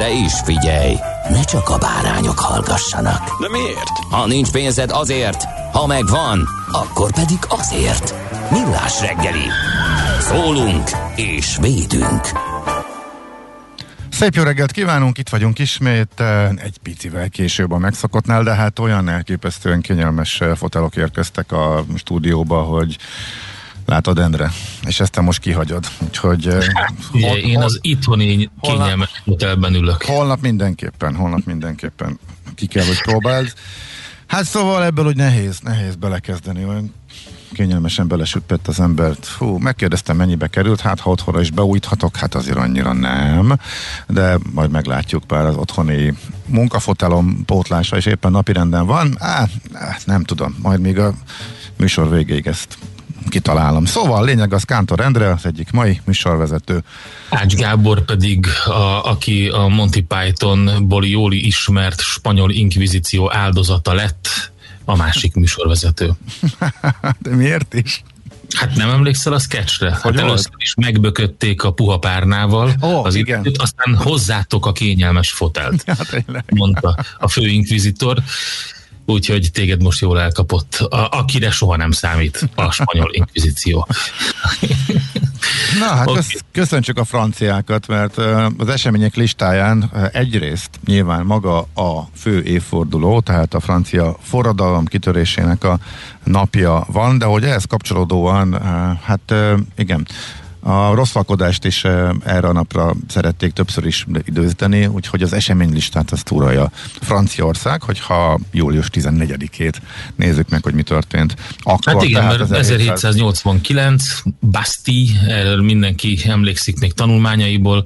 De is figyelj, ne csak a bárányok hallgassanak. De miért? Ha nincs pénzed azért, ha megvan, akkor pedig azért. Millás reggeli. Szólunk és védünk. Szép jó reggelt kívánunk, itt vagyunk ismét, egy picivel később a megszokottnál, de hát olyan elképesztően kényelmes fotelok érkeztek a stúdióba, hogy látod Endre, és ezt te most kihagyod, úgyhogy... Ugye, hol- én hol- az itthoni holnap- kényelmes hotelben ülök. Holnap mindenképpen, holnap mindenképpen ki kell, hogy próbáld. Hát szóval ebből úgy nehéz, nehéz belekezdeni, olyan kényelmesen belesüppett az embert. Hú, megkérdeztem, mennyibe került, hát ha otthonra is beújthatok, hát azért annyira nem, de majd meglátjuk, bár az otthoni munkafotelom pótlása is éppen napirenden van, á, á, nem tudom, majd még a műsor végéig ezt kitalálom. Szóval lényeg az Kántor Endre, az egyik mai műsorvezető. Ács Gábor pedig, a, aki a Monty Pythonból jól ismert spanyol inkvizíció áldozata lett, a másik műsorvezető. De miért is? Hát nem emlékszel a sketchre? Hát Hogy volt? először is megbökötték a puha párnával Ó, az igen. időt, aztán hozzátok a kényelmes fotelt, Ja, tényleg. mondta a fő inkvizitor. Úgyhogy téged most jól elkapott, a, akire soha nem számít a spanyol inkvizíció. Na hát okay. köszöntsük a franciákat, mert az események listáján egyrészt nyilván maga a fő évforduló, tehát a francia forradalom kitörésének a napja van, de hogy ehhez kapcsolódóan, hát igen, a rosszalkodást is ö, erre a napra szerették többször is időzíteni, úgyhogy az eseménylistát azt uralja Franciaország, hogyha július 14-ét nézzük meg, hogy mi történt. Akkor, Hát igen, mert 1700 1789, Bastille, erről mindenki emlékszik még tanulmányaiból,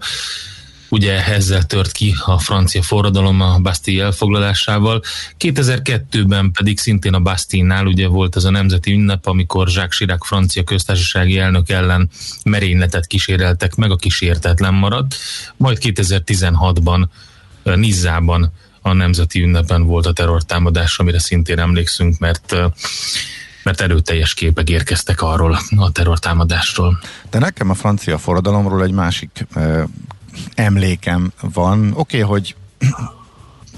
ugye ezzel tört ki a francia forradalom a Bastille elfoglalásával. 2002-ben pedig szintén a Bastille-nál ugye volt ez a nemzeti ünnep, amikor Jacques Chirac francia köztársasági elnök ellen merényletet kíséreltek meg, a kísértetlen maradt. Majd 2016-ban eh, Nizzában a nemzeti ünnepen volt a terrortámadás, amire szintén emlékszünk, mert mert erőteljes képek érkeztek arról a terrortámadásról. De nekem a francia forradalomról egy másik emlékem van. Oké, okay, hogy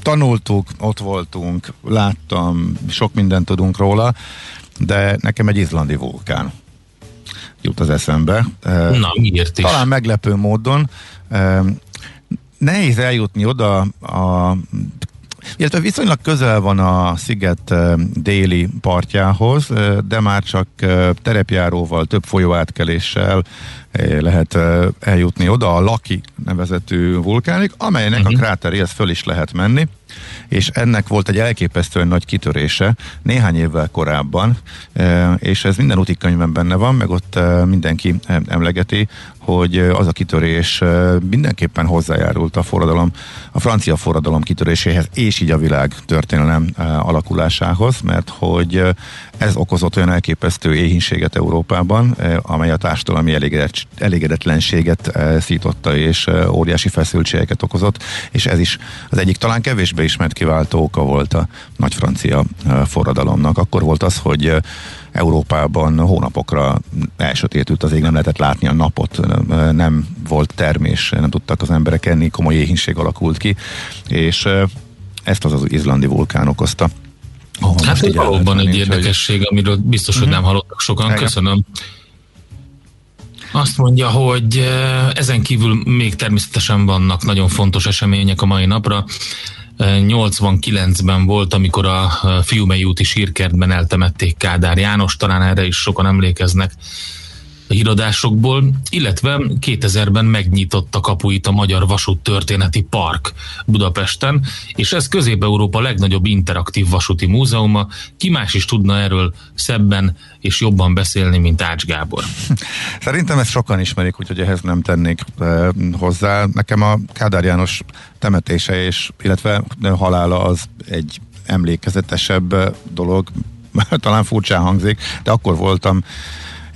tanultuk, ott voltunk, láttam, sok mindent tudunk róla, de nekem egy izlandi vulkán jut az eszembe. Na, miért is? talán meglepő módon. Nehéz eljutni oda a illetve viszonylag közel van a sziget déli partjához, de már csak terepjáróval, több folyóátkeléssel lehet eljutni oda a Laki nevezetű vulkánig, amelynek uh-huh. a kráteréhez föl is lehet menni, és ennek volt egy elképesztően nagy kitörése néhány évvel korábban, és ez minden útikönyvben benne van, meg ott mindenki emlegeti, hogy az a kitörés mindenképpen hozzájárult a forradalom, a francia forradalom kitöréséhez, és így a világ történelem alakulásához, mert hogy ez okozott olyan elképesztő éhínséget Európában, amely a társadalmi elégedett, elégedetlenséget ö, szította, és ö, óriási feszültségeket okozott, és ez is az egyik talán kevésbé ismert kiváltó oka volt a nagy francia ö, forradalomnak. Akkor volt az, hogy Európában hónapokra elsötétült az ég, nem lehetett látni a napot, nem volt termés, nem tudtak az emberek enni, komoly éhínség alakult ki, és ezt az az izlandi vulkán okozta. ahol Hát valóban egy érdekesség, amiről biztos, hogy nem hallottak sokan. Igen. Köszönöm. Azt mondja, hogy ezen kívül még természetesen vannak nagyon fontos események a mai napra. 89-ben volt, amikor a Fiumei úti sírkertben eltemették Kádár János, talán erre is sokan emlékeznek híradásokból, illetve 2000-ben megnyitott a kapuit a Magyar Vasút Történeti Park Budapesten, és ez Közép-Európa legnagyobb interaktív vasúti múzeuma. Ki más is tudna erről szebben és jobban beszélni, mint Ács Gábor? Szerintem ezt sokan ismerik, úgyhogy ehhez nem tennék eh, hozzá. Nekem a Kádár János temetése és illetve halála az egy emlékezetesebb dolog, talán furcsán hangzik, de akkor voltam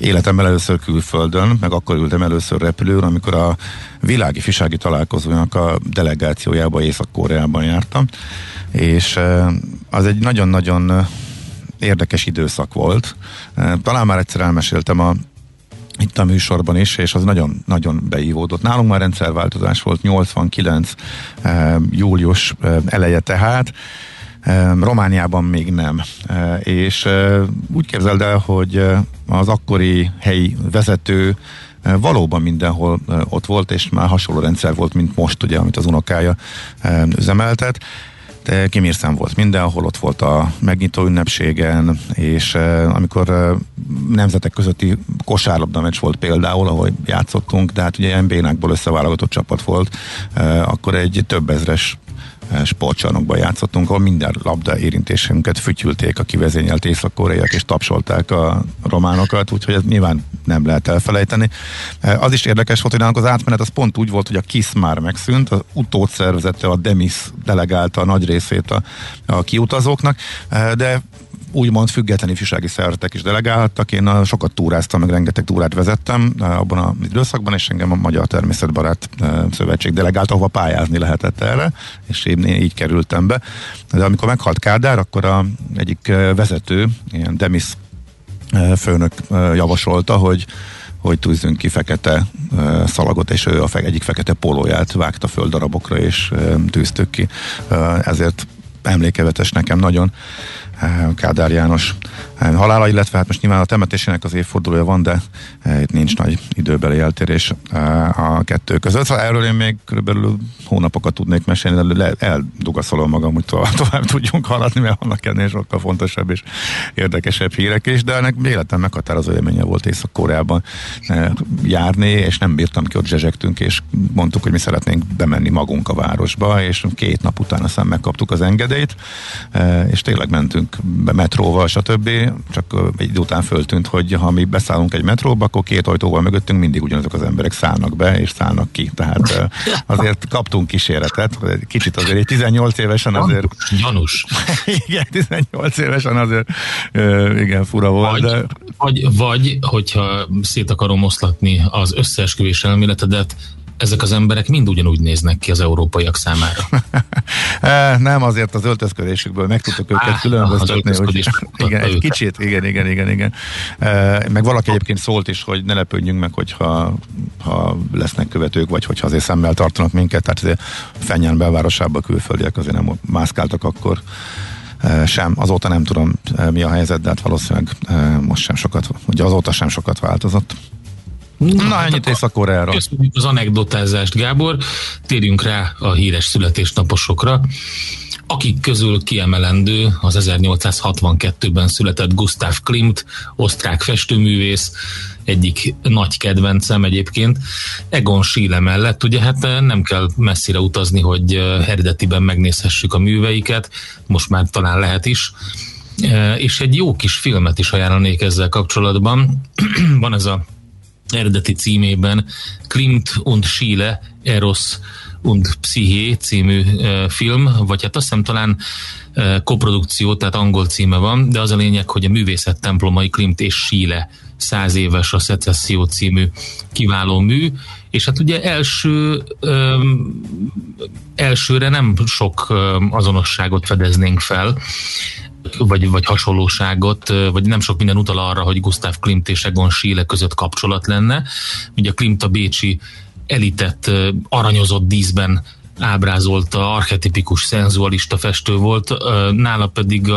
életemben először külföldön, meg akkor ültem először repülőn, amikor a világi fisági találkozónak a delegációjába Észak-Koreában jártam, és az egy nagyon-nagyon érdekes időszak volt. Talán már egyszer elmeséltem a itt a műsorban is, és az nagyon-nagyon beívódott. Nálunk már rendszerváltozás volt 89. július eleje tehát, Romániában még nem. És úgy képzeld el, hogy az akkori helyi vezető valóban mindenhol ott volt, és már hasonló rendszer volt, mint most, ugye, amit az unokája üzemeltet. De Kim volt mindenhol, ott volt a megnyitó ünnepségen, és amikor nemzetek közötti kosárlabda meccs volt például, ahol játszottunk, de hát ugye NB-nákból összeválogatott csapat volt, akkor egy több ezres sportcsarnokban játszottunk, ahol minden labda érintésünket fütyülték a kivezényelt észak-koreaiak, és tapsolták a románokat, úgyhogy ez nyilván nem lehet elfelejteni. Az is érdekes volt, hogy nálunk az átmenet az pont úgy volt, hogy a KISZ már megszűnt, az utót szervezette a DEMIS delegálta a nagy részét a, a kiutazóknak, de úgymond független ifjúsági szervezetek is delegálhattak. Én a, sokat túráztam, meg rengeteg túrát vezettem abban az időszakban, és engem a Magyar Természetbarát Szövetség delegált, ahova pályázni lehetett erre, és én így kerültem be. De amikor meghalt Kádár, akkor a egyik vezető, ilyen Demis főnök javasolta, hogy hogy tűzzünk ki fekete szalagot, és ő a fe, egyik fekete polóját vágta föl darabokra, és uh, tűztük ki. Ezért emlékevetes nekem nagyon. Kádár János halála, illetve hát most nyilván a temetésének az évfordulója van, de itt nincs nagy időbeli eltérés a kettő között. Szóval erről én még körülbelül hónapokat tudnék mesélni, de eldugaszolom magam, hogy tovább, tovább tudjunk haladni, mert vannak ennél sokkal fontosabb és érdekesebb hírek is, de ennek életem meghatározó élménye volt Észak-Koreában járni, és nem bírtam ki, ott zsezsegtünk, és mondtuk, hogy mi szeretnénk bemenni magunk a városba, és két nap után aztán megkaptuk az engedélyt, és tényleg mentünk be metróval, stb. Csak egy idő után föltűnt, hogy ha mi beszállunk egy metróba, akkor két ajtóval mögöttünk mindig ugyanazok az emberek szállnak be, és szállnak ki. Tehát azért kaptunk kísérletet, kicsit azért egy 18 évesen azért... Janus. igen, 18 évesen azért igen, fura volt. Vagy, de... vagy, vagy, hogyha szét akarom oszlatni az összeesküvés elméletedet, ezek az emberek mind ugyanúgy néznek ki az európaiak számára. Eh, nem, azért az öltözködésükből meg tudtuk őket Á, különböztetni. Hogy, igen, egy kicsit, igen, igen, igen, igen. Eh, meg valaki egyébként szólt is, hogy ne lepődjünk meg, hogyha ha lesznek követők, vagy hogyha azért szemmel tartanak minket, tehát azért Fennyán belvárosában külföldiek azért nem mászkáltak akkor eh, sem. Azóta nem tudom mi a helyzet, de hát valószínűleg most sem sokat, ugye azóta sem sokat változott. Na, Na ennyit Észak-Koreára. Köszönjük az anekdotázást, Gábor. Térjünk rá a híres születésnaposokra akik közül kiemelendő az 1862-ben született Gustav Klimt, osztrák festőművész, egyik nagy kedvencem egyébként, Egon Schiele mellett, ugye hát nem kell messzire utazni, hogy eredetiben megnézhessük a műveiket, most már talán lehet is, és egy jó kis filmet is ajánlanék ezzel kapcsolatban. Van ez a eredeti címében Klimt und Schiele, Eros und Psyché című film, vagy hát azt hiszem talán koprodukció, tehát angol címe van, de az a lényeg, hogy a művészet templomai Klimt és Schiele száz éves a Szecesszió című kiváló mű, és hát ugye első um, elsőre nem sok um, azonosságot fedeznénk fel, vagy, vagy hasonlóságot, vagy nem sok minden utal arra, hogy Gustav Klimt és Egon Schiele között kapcsolat lenne. Ugye Klimt a Bécsi elitet aranyozott díszben ábrázolta, archetipikus, szenzualista festő volt, nála pedig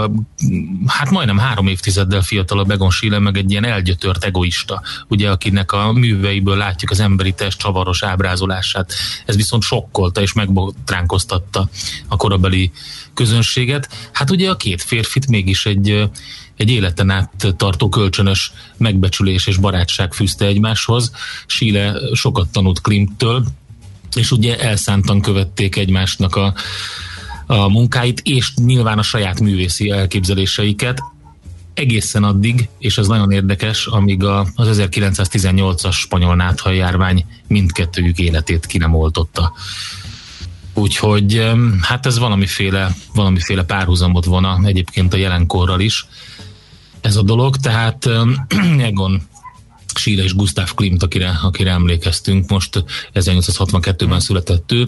hát majdnem három évtizeddel fiatalabb Egon Schiele meg egy ilyen elgyötört egoista, ugye, akinek a műveiből látjuk az emberi test csavaros ábrázolását. Ez viszont sokkolta és megbotránkoztatta a korabeli közönséget. Hát ugye a két férfit mégis egy egy életen át tartó kölcsönös megbecsülés és barátság fűzte egymáshoz. Schiele sokat tanult Klimtől, és ugye elszántan követték egymásnak a, a munkáit, és nyilván a saját művészi elképzeléseiket egészen addig, és ez nagyon érdekes, amíg a, az 1918-as spanyol náthaj járvány mindkettőjük életét ki nem oltotta. Úgyhogy hát ez valamiféle, valamiféle párhuzamot vona egyébként a jelenkorral is ez a dolog, tehát Egon Schiele és Gustav Klimt, akire, akire emlékeztünk, most 1862-ben született ő.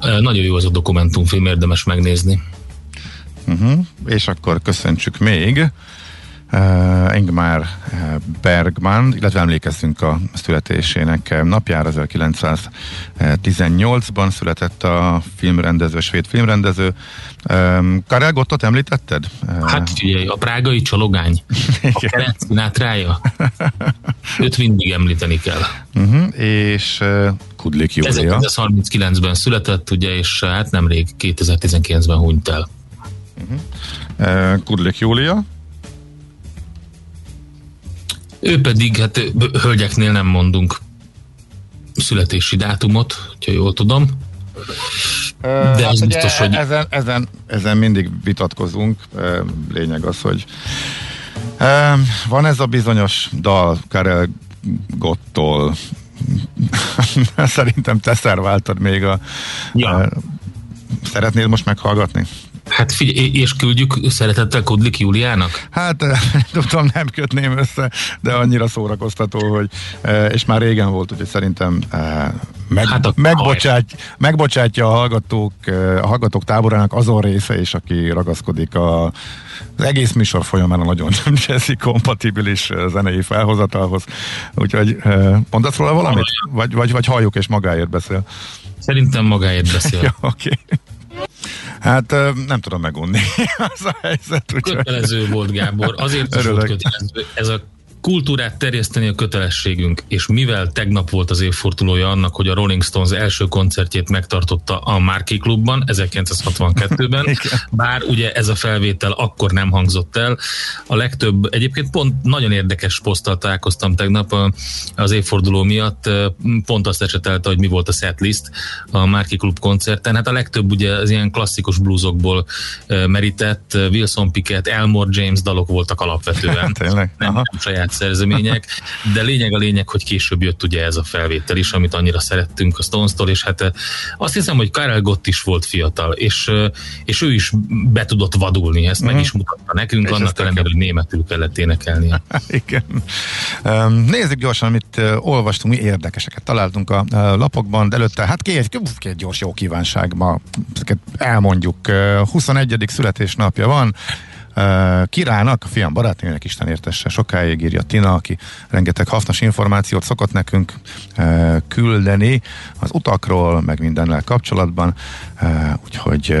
Nagyon jó az a dokumentumfilm, érdemes megnézni. Uh-huh. És akkor köszöntsük még uh, Ingmar Bergman, illetve emlékeztünk a születésének napjára, 1918-ban született a filmrendező, svéd filmrendező. Um, Karel Gottot említetted? Hát figyelj, a prágai csalogány, a rája. Őt mindig említeni kell. Uh-huh. És uh, Kudlik Júlia. 1939-ben született, ugye, és hát nemrég 2019-ben hunyt el. Uh-huh. Uh, Kudlik Júlia, ő pedig, hát hölgyeknél nem mondunk születési dátumot, ha jól tudom. De hát az biztos, hogy... Ezen, ezen, ezen mindig vitatkozunk. Lényeg az, hogy van ez a bizonyos dal Karel Gottól. Szerintem te szerváltad még a... Ja. Szeretnéd most meghallgatni? Hát figyelj, és küldjük szeretettel Kudlik Júliának? Hát tudom, nem kötném össze, de annyira szórakoztató, hogy és már régen volt, úgyhogy szerintem meg, hát megbocsát, megbocsátja a hallgatók, a hallgatók táborának azon része is, aki ragaszkodik a az egész műsor folyamán a nagyon jazzy kompatibilis zenei felhozatalhoz. Úgyhogy mondasz róla valamit? Vagy, vagy, vagy halljuk és magáért beszél? Szerintem magáért beszél. ja, oké. Okay. Hát nem tudom megunni az a helyzet. Úgy kötelező volt, Gábor. Azért is volt kötelező. Ez a kultúrát terjeszteni a kötelességünk, és mivel tegnap volt az évfordulója annak, hogy a Rolling Stones első koncertjét megtartotta a Marquee Klubban 1962-ben, bár ugye ez a felvétel akkor nem hangzott el. A legtöbb, egyébként pont nagyon érdekes poszttal találkoztam tegnap az évforduló miatt, pont azt esetelte, hogy mi volt a setlist a Marquee Klub koncerten. Hát a legtöbb ugye az ilyen klasszikus bluesokból merített, Wilson Pickett, Elmore James dalok voltak alapvetően. Tényleg? Nem, nem saját szerzemények, de lényeg a lényeg, hogy később jött ugye ez a felvétel is, amit annyira szerettünk a Stones-tól, és hát eh, azt hiszem, hogy Karel Gott is volt fiatal, és, eh, és ő is be tudott vadulni, ezt mm. meg mhm. is mutatta nekünk, és annak ellenére, hogy németül kellett énekelni. Igen. Nézzük gyorsan, amit eh, olvastunk, mi érdekeseket találtunk a lapokban, de előtte, hát két, két gyors jó kívánság ma, ezeket elmondjuk. 21. születésnapja van, Királynak, fiam barátnőnek Isten értesse sokáig írja Tina, aki rengeteg hasznos információt szokott nekünk küldeni az utakról, meg mindennel kapcsolatban, úgyhogy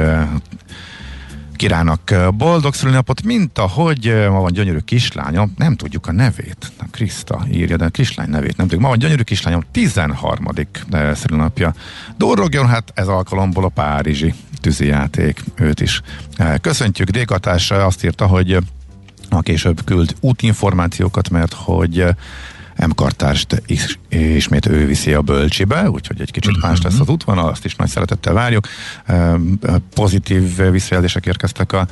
Királynak boldog szülőnapot, mint ahogy ma van gyönyörű kislánya, nem tudjuk a nevét. Na, Kriszta írja, de a kislány nevét nem tudjuk. Ma van gyönyörű kislányom, 13. szülőnapja. Dorogjon hát ez alkalomból a Párizsi tűzijáték, őt is. Köszöntjük, Dékatás azt írta, hogy a később küld útinformációkat, mert hogy M. Kartást is, ismét ő viszi a bölcsibe, úgyhogy egy kicsit más lesz az útvonal, azt is nagy szeretettel várjuk. Pozitív visszajelzések érkeztek a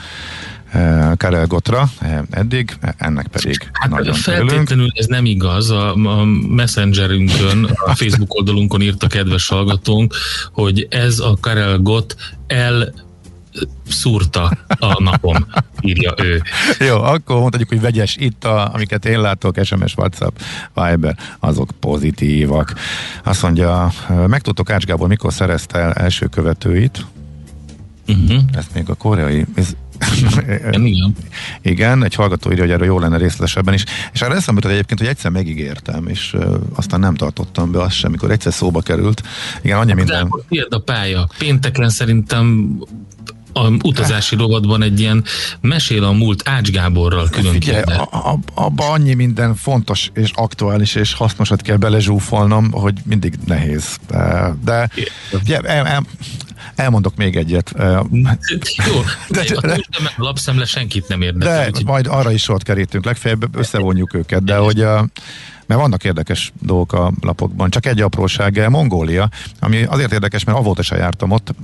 Karel Gotra eddig, ennek pedig hát nagyon feltétlenül örülünk. ez nem igaz. A, a messengerünkön, a Facebook oldalunkon írt a kedves hallgatónk, hogy ez a Karel Gott el szúrta a napom, írja ő. Jó, akkor mondhatjuk, hogy vegyes itt, a, amiket én látok, SMS, WhatsApp, Viber, azok pozitívak. Azt mondja, megtudtok Ács Gábor, mikor szerezte el első követőit? Uh-huh. Ezt még a koreai, ez igen. igen, egy hallgató írja, hogy erről jó lenne részletesebben is. És arra eszembe jutott egyébként, hogy egyszer megígértem, és uh, aztán nem tartottam be azt sem, amikor egyszer szóba került. Igen, annyi minden. De a pálya. Pénteken szerintem a utazási rovatban egy ilyen mesél a múlt Ács Gáborral külön Figyelj, abba annyi minden fontos és aktuális és hasznosat kell belezsúfolnom, hogy mindig nehéz. De, de figyelj, el, el, elmondok még egyet. Jó, de, de, de, a lapszemle senkit nem érdekel. De úgy. majd arra is sort kerítünk, legfeljebb összevonjuk őket, de hogy a, mert vannak érdekes dolgok a lapokban. Csak egy apróság, Mongólia, ami azért érdekes, mert avóta se jártam ott.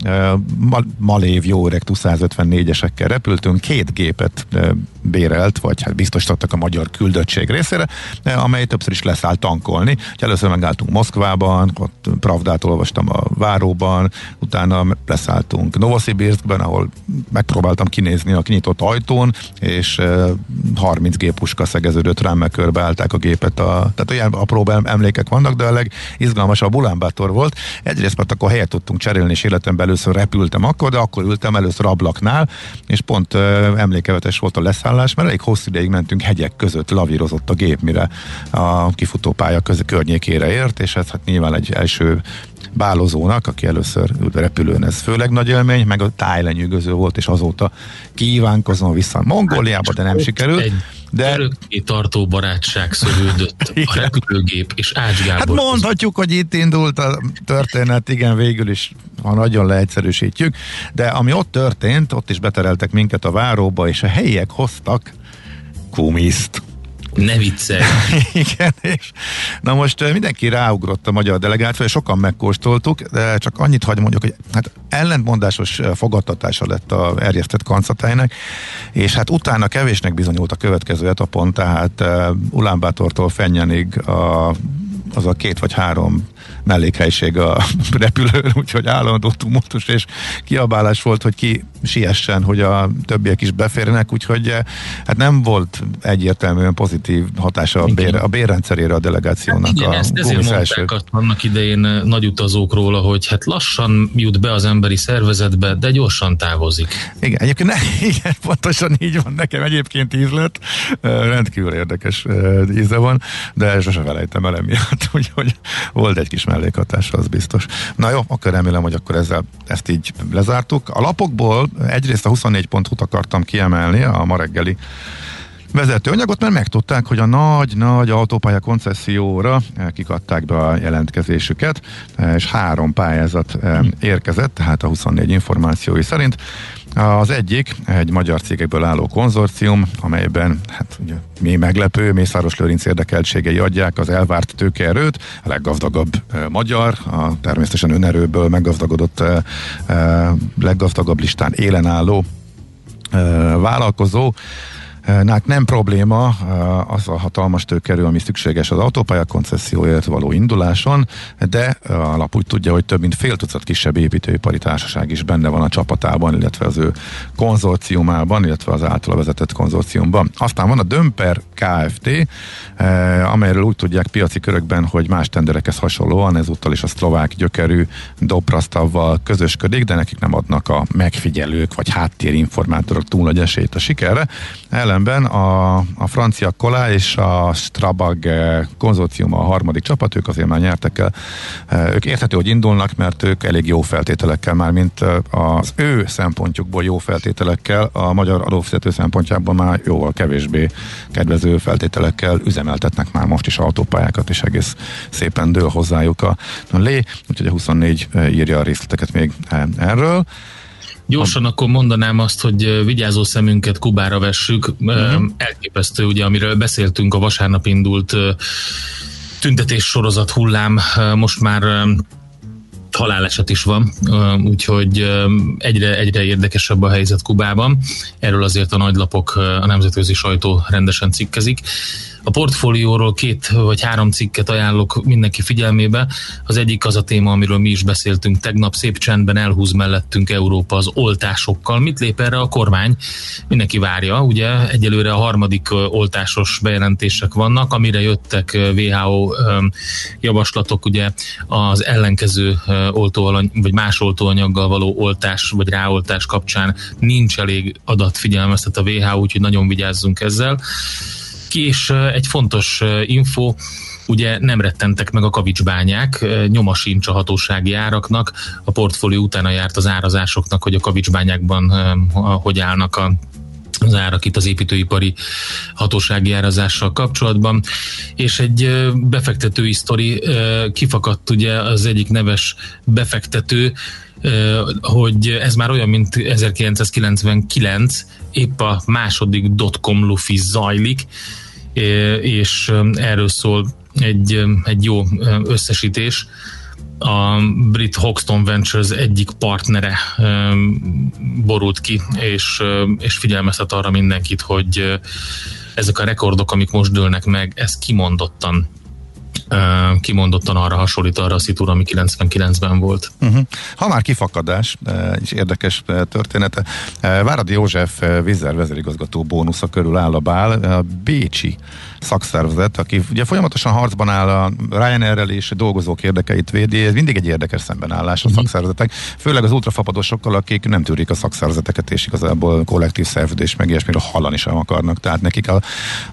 Malév jó öreg 254-esekkel repültünk, két gépet bérelt, vagy hát biztosítottak a magyar küldöttség részére, amely többször is leszállt tankolni. Először megálltunk Moszkvában, ott Pravdát olvastam a váróban, utána leszálltunk Novosibirskben, ahol megpróbáltam kinézni a kinyitott ajtón, és 30 gépuska szegeződött rám, meg körbeállták a gépet a tehát olyan apró emlékek vannak, de a legizgalmasabb Ulánbátor volt. Egyrészt, mert akkor helyet tudtunk cserélni, és életemben először repültem akkor, de akkor ültem először ablaknál, és pont uh, emlékevetes volt a leszállás, mert elég hosszú ideig mentünk hegyek között, lavírozott a gép, mire a kifutópálya köz környékére ért, és ez hát nyilván egy első bálozónak, aki először ült repülőn, ez főleg nagy élmény, meg a tájlenyűgöző volt, és azóta kívánkozom vissza Mongóliába, de nem sikerült. De... Örökké tartó barátság szövődött a repülőgép és Ács Gábor. Hát mondhatjuk, hogy itt indult a történet, igen, végül is, ha nagyon leegyszerűsítjük, de ami ott történt, ott is betereltek minket a váróba, és a helyiek hoztak kumiszt. Ne viccelj. Igen, és na most mindenki ráugrott a magyar delegáció, és sokan megkóstoltuk, de csak annyit hagy mondjuk, hogy hát ellentmondásos fogadtatása lett a erjesztett kancatájnak, és hát utána kevésnek bizonyult a következő etapon, tehát Ulánbátortól Fennyenig a az a két vagy három mellékhelyiség a repülőn, úgyhogy állandó tumultus és kiabálás volt, hogy ki siessen, hogy a többiek is beférjenek, úgyhogy eh, hát nem volt egyértelműen pozitív hatása a, bér, a bérrendszerére a delegációnak. Hát igen, a ezt ezért mondták azt annak idején eh, nagy utazókról, hogy hát lassan jut be az emberi szervezetbe, de gyorsan távozik. Igen, egyébként ne, igen, pontosan így van, nekem egyébként íz lett, eh, rendkívül érdekes íze van, de sose felejtem el emiatt, úgyhogy volt egy kis mellékhatás, az biztos. Na jó, akkor remélem, hogy akkor ezzel ezt így lezártuk. A lapokból egyrészt a 24 pontot akartam kiemelni, a ma reggeli vezetőanyagot, mert megtudták, hogy a nagy-nagy autópálya koncesszióra kikadták be a jelentkezésüket, és három pályázat eh, érkezett, tehát a 24 információi szerint. Az egyik egy magyar cégekből álló konzorcium, amelyben hát ugye, mi meglepő, Mészáros Lőrinc érdekeltségei adják az elvárt tőkeerőt, a leggazdagabb e, magyar, a természetesen önerőből meggazdagodott e, e, leggazdagabb listán élen álló vállalkozó, Nák nem probléma az a hatalmas tőkerő, ami szükséges az autópálya koncesszióért való induláson, de a lap úgy tudja, hogy több mint fél tucat kisebb építőipari társaság is benne van a csapatában, illetve az ő konzorciumában, illetve az általa vezetett konzorciumban. Aztán van a Dömper Kft., amelyről úgy tudják piaci körökben, hogy más tenderekhez hasonlóan ezúttal is a szlovák gyökerű Doprastavval közösködik, de nekik nem adnak a megfigyelők vagy háttérinformátorok túl nagy esélyt a sikerre. Ellen Ellenben a, a francia Kolá és a Strabag eh, konzorcium a harmadik csapat, ők azért már nyertek el. Eh, ők érthető, hogy indulnak, mert ők elég jó feltételekkel már, mint eh, az ő szempontjukból jó feltételekkel, a magyar adófizető szempontjából már jóval kevésbé kedvező feltételekkel üzemeltetnek már most is autópályákat, és egész szépen dől hozzájuk a, a lé, úgyhogy a 24 írja a részleteket még erről. Gyorsan akkor mondanám azt, hogy vigyázó szemünket Kubára vessük. Uh-huh. Elképesztő, ugye, amiről beszéltünk, a vasárnap indult tüntetés sorozat hullám, most már haláleset is van, úgyhogy egyre, egyre érdekesebb a helyzet Kubában. Erről azért a nagylapok, a nemzetközi sajtó rendesen cikkezik. A portfólióról két vagy három cikket ajánlok mindenki figyelmébe. Az egyik az a téma, amiről mi is beszéltünk tegnap, szép csendben elhúz mellettünk Európa az oltásokkal. Mit lép erre a kormány? Mindenki várja, ugye egyelőre a harmadik oltásos bejelentések vannak, amire jöttek WHO javaslatok, ugye az ellenkező oltóalany, vagy más oltóanyaggal való oltás, vagy ráoltás kapcsán nincs elég adat figyelmeztet a WHO, úgyhogy nagyon vigyázzunk ezzel. Ki és egy fontos info, ugye nem rettentek meg a kavicsbányák, nyoma sincs a hatósági áraknak, a portfólió utána járt az árazásoknak, hogy a kavicsbányákban hogy állnak a az árak itt az építőipari hatósági árazással kapcsolatban, és egy befektetői sztori kifakadt ugye az egyik neves befektető, hogy ez már olyan, mint 1999, épp a második dotcom lufi zajlik, és erről szól egy, egy jó összesítés. A brit Hoxton Ventures egyik partnere borult ki, és, és figyelmeztet arra mindenkit, hogy ezek a rekordok, amik most dőlnek meg, ez kimondottan kimondottan arra hasonlít arra a szitúra, ami 99-ben volt. Uh-huh. Ha már kifakadás, és érdekes története, Váradi József vízzel vezérigazgató bónusza körül áll a bál, a Bécsi szakszervezet, aki ugye folyamatosan harcban áll a Ryanair-rel és dolgozók érdekeit védi, ez mindig egy érdekes szembenállás a uh-huh. szakszervezetek, főleg az ultrafapadosokkal, akik nem tűrik a szakszervezeteket, és igazából kollektív szerződés meg ilyesmiről hallani sem akarnak. Tehát nekik a,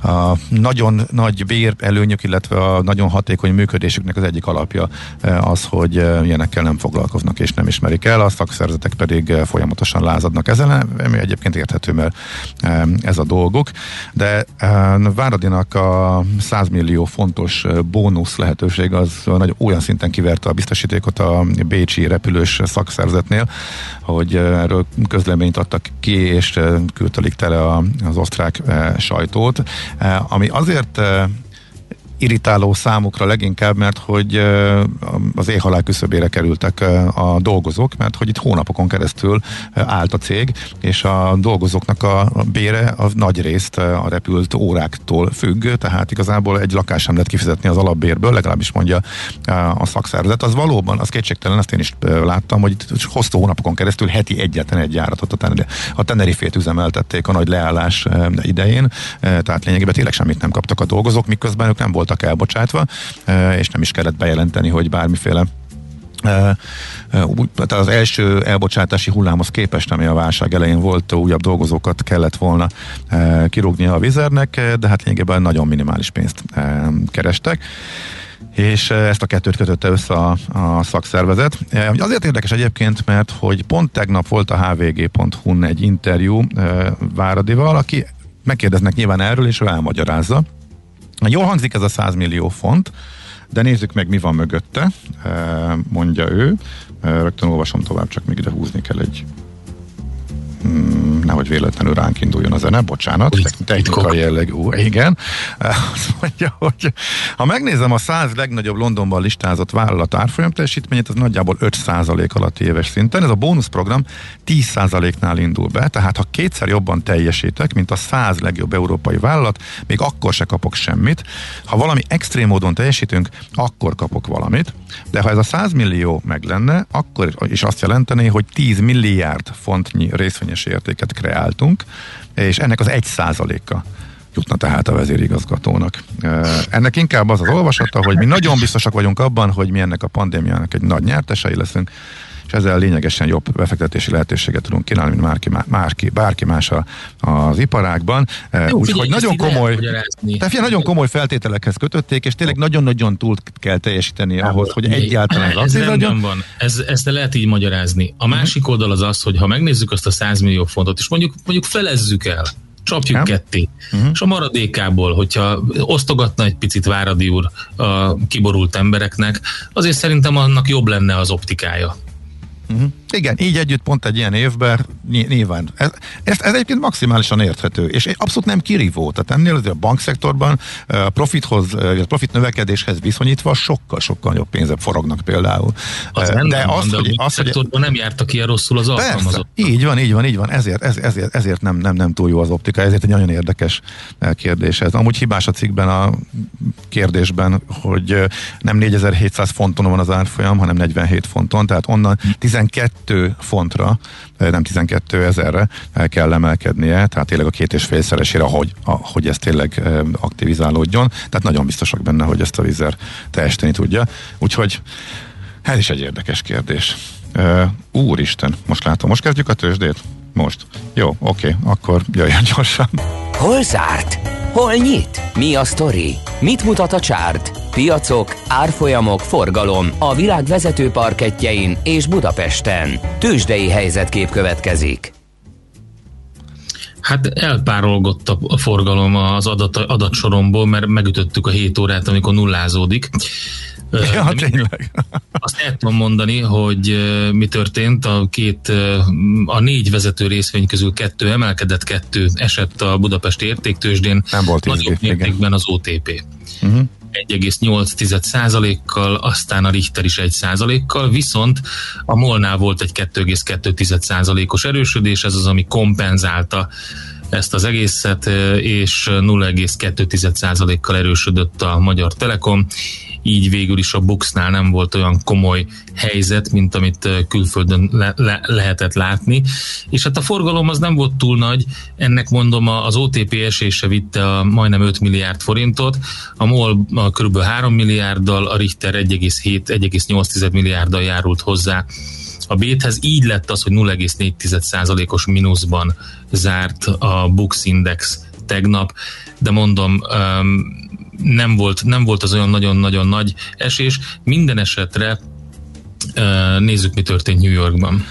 a nagyon nagy bér előnyök, illetve a nagyon hatékony működésüknek az egyik alapja eh, az, hogy eh, ilyenekkel nem foglalkoznak és nem ismerik el, a szakszervezetek pedig eh, folyamatosan lázadnak ezen, ami egyébként érthető, mert ez a dolguk. De Váradinak a 100 millió fontos bónusz lehetőség az nagy, olyan szinten kiverte a biztosítékot a Bécsi repülős szakszerzetnél, hogy erről közleményt adtak ki, és küldtelik tele az osztrák sajtót, ami azért irritáló számukra leginkább, mert hogy az éhhalál küszöbére kerültek a dolgozók, mert hogy itt hónapokon keresztül állt a cég, és a dolgozóknak a bére a nagy részt a repült óráktól függ, tehát igazából egy lakás sem lehet kifizetni az alapbérből, legalábbis mondja a szakszervezet. Az valóban, az kétségtelen, azt én is láttam, hogy itt hosszú hónapokon keresztül heti egyetlen egy járatot a, teneri, a Tenerifét üzemeltették a nagy leállás idején, tehát lényegében tényleg semmit nem kaptak a dolgozók, miközben ők nem voltak voltak elbocsátva, és nem is kellett bejelenteni, hogy bármiféle tehát az első elbocsátási hullámhoz képest, ami a válság elején volt, újabb dolgozókat kellett volna kirúgnia a vizernek, de hát lényegében nagyon minimális pénzt kerestek és ezt a kettőt kötötte össze a, a szakszervezet. Azért érdekes egyébként, mert hogy pont tegnap volt a hvg.hu-n egy interjú Váradival, aki megkérdeznek nyilván erről, és ő elmagyarázza, Jól hangzik ez a 100 millió font, de nézzük meg, mi van mögötte, mondja ő. Rögtön olvasom tovább, csak még ide húzni kell egy hmm, nehogy véletlenül ránk induljon a zene, bocsánat, technikai jelleg, ú, igen. Azt mondja, hogy ha megnézem a 100 legnagyobb Londonban listázott vállalat árfolyam teljesítményét, az nagyjából 5% alatt éves szinten. Ez a bónuszprogram 10%-nál indul be, tehát ha kétszer jobban teljesítek, mint a 100 legjobb európai vállalat, még akkor se kapok semmit. Ha valami extrém módon teljesítünk, akkor kapok valamit, de ha ez a 100 millió meg lenne, akkor is azt jelenteni, hogy 10 milliárd fontnyi részvényes értéket kreáltunk, és ennek az egy százaléka jutna tehát a vezérigazgatónak. Ennek inkább az az olvasata, hogy mi nagyon biztosak vagyunk abban, hogy mi ennek a pandémiának egy nagy nyertesei leszünk, és ezzel lényegesen jobb befektetési lehetőséget tudunk kínálni, mint bárki, bárki, bárki más a, az iparágban. Úgyhogy nagyon komoly, tehát nagyon komoly feltételekhez kötötték, és tényleg nagyon-nagyon túl kell teljesíteni Nem, ahhoz, hogy egyáltalán ez, ez van. Ez, ezt lehet így magyarázni. A mhm. másik oldal az az, hogy ha megnézzük azt a 100 millió fontot, és mondjuk, mondjuk felezzük el, csapjuk Nem? ketté. Uh-huh. És a maradékából, hogyha osztogatna egy picit Váradi úr a kiborult embereknek, azért szerintem annak jobb lenne az optikája. Uh-huh. Igen, így együtt pont egy ilyen évben nyilván. Ez, ez, ez egyébként maximálisan érthető, és abszolút nem kirívó. Tehát ennél azért a bankszektorban a profithoz, a profit növekedéshez viszonyítva sokkal-sokkal jobb pénzek forognak például. Az de nem az, hogy, a az, hogy nem jártak ilyen rosszul az alkalmazott. Így van, így van, így van. Ezért, ez, ezért, ezért nem, nem, nem túl jó az optika, ezért egy nagyon érdekes kérdés ez. Amúgy hibás a cikkben a kérdésben, hogy nem 4700 fonton van az árfolyam, hanem 47 fonton, tehát onnan 12 fontra, nem 12 ezerre kell emelkednie, tehát tényleg a két és félszeresére, hogy, hogy ez tényleg aktivizálódjon. Tehát nagyon biztosak benne, hogy ezt a vízer teljesíteni tudja. Úgyhogy ez is egy érdekes kérdés. Úristen, most látom, most kezdjük a tőzsdét? Most. Jó, oké, akkor jöjjön gyorsan. Hol zárt? Hol nyit? Mi a sztori? Mit mutat a csárt? Piacok, árfolyamok, forgalom a világ vezető parketjein és Budapesten. Tősdei helyzetkép következik. Hát elpárolgott a forgalom az adat, adatsoromból, mert megütöttük a 7 órát, amikor nullázódik. Ja, tényleg. Azt el tudom mondani, hogy mi történt. A két, a négy vezető részvény közül kettő emelkedett, kettő esett a Budapesti értéktősdén. Nem volt Nagyobb mértékben az OTP. Uh-huh. 1,8%-kal, aztán a Richter is 1%-kal, viszont a Molnál volt egy 2,2%-os erősödés, ez az, ami kompenzálta ezt az egészet, és 0,2%-kal erősödött a Magyar Telekom, így végül is a Buxnál nem volt olyan komoly helyzet, mint amit külföldön le, le, lehetett látni. És hát a forgalom az nem volt túl nagy, ennek mondom az OTP esése vitte a majdnem 5 milliárd forintot, a MOL kb. 3 milliárddal, a Richter 1,7-1,8 milliárddal járult hozzá a Béthez így lett az, hogy 0,4%-os mínuszban zárt a Bux Index tegnap, de mondom, nem volt, nem volt az olyan nagyon-nagyon nagy esés. Minden esetre nézzük, mi történt New Yorkban.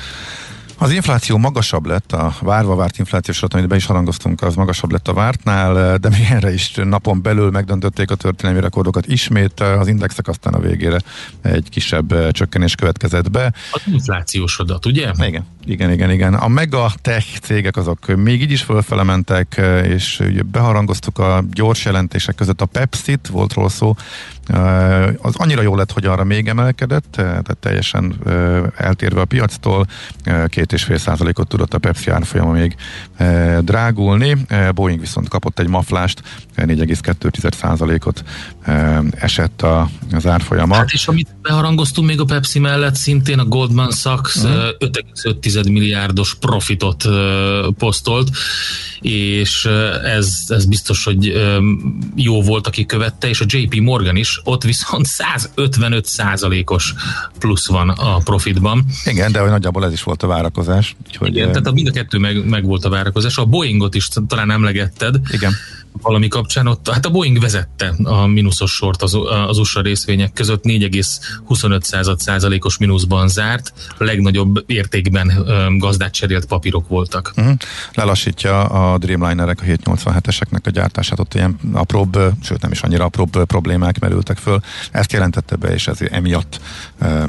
Az infláció magasabb lett, a várva várt inflációs adat, amit be is harangoztunk, az magasabb lett a vártnál, de még erre is napon belül megdöntötték a történelmi rekordokat ismét, az indexek aztán a végére egy kisebb csökkenés következett be. Az inflációs adat, ugye? Igen, igen, igen, igen. A mega tech cégek azok még így is fölfele mentek, és beharangoztuk a gyors jelentések között a Pepsi-t, volt róla szó, az annyira jó lett, hogy arra még emelkedett, tehát teljesen eltérve a piactól, két és fél százalékot tudott a Pepsi árfolyama még drágulni, Boeing viszont kapott egy maflást, 4,2 százalékot esett az árfolyama. Hát és amit beharangoztunk még a Pepsi mellett, szintén a Goldman Sachs uh-huh. 5,5 milliárdos profitot posztolt, és ez, ez biztos, hogy jó volt, aki követte, és a JP Morgan is, ott viszont 155 százalékos plusz van a profitban. Igen, de hogy nagyjából ez is volt a várakozás. Úgyhogy Igen, tehát a mind a kettő meg, meg volt a várakozás. A Boeingot is talán emlegetted. Igen valami kapcsán ott, hát a Boeing vezette a mínuszos sort az, az USA részvények között, 4,25 százalékos mínuszban zárt, a legnagyobb értékben gazdát cserélt papírok voltak. Uh-huh. Lelassítja a Dreamlinerek, a 787-eseknek a gyártását, ott ilyen apróbb, sőt nem is annyira apróbb problémák merültek föl. Ezt jelentette be, és ezért emiatt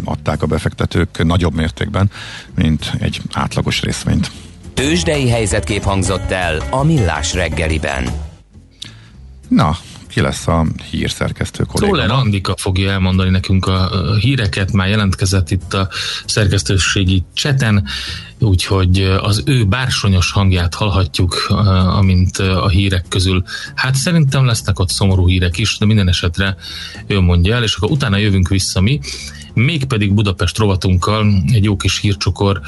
adták a befektetők nagyobb mértékben, mint egy átlagos részvényt. Tőzsdei helyzetkép hangzott el a Millás reggeliben. Na, ki lesz a hírszerkesztő kolléga? Szóler Andika fogja elmondani nekünk a híreket, már jelentkezett itt a szerkesztőségi cseten, úgyhogy az ő bársonyos hangját hallhatjuk, amint a hírek közül. Hát szerintem lesznek ott szomorú hírek is, de minden esetre ő mondja el, és akkor utána jövünk vissza mi, mégpedig Budapest rovatunkkal egy jó kis hírcsokor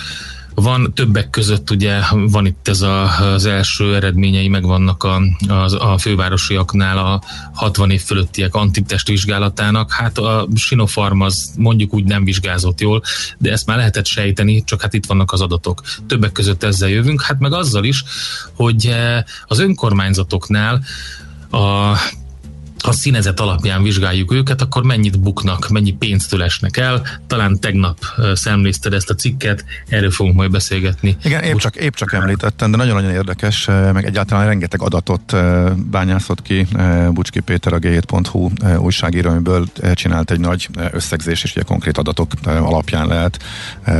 van többek között ugye van itt ez a, az első eredményei megvannak a, a, a fővárosiaknál a 60 év fölöttiek antitest vizsgálatának. Hát a Sinopharm az mondjuk úgy nem vizsgázott jól, de ezt már lehetett sejteni, csak hát itt vannak az adatok. Többek között ezzel jövünk, hát meg azzal is, hogy az önkormányzatoknál a ha színezet alapján vizsgáljuk őket, akkor mennyit buknak, mennyi pénztől esnek el. Talán tegnap szemlézted ezt a cikket, erről fogunk majd beszélgetni. Igen, épp csak, épp csak említettem, de nagyon-nagyon érdekes, meg egyáltalán rengeteg adatot bányászott ki Bucski Péter a g7.hu újságíró, amiből csinált egy nagy összegzés, és ugye konkrét adatok alapján lehet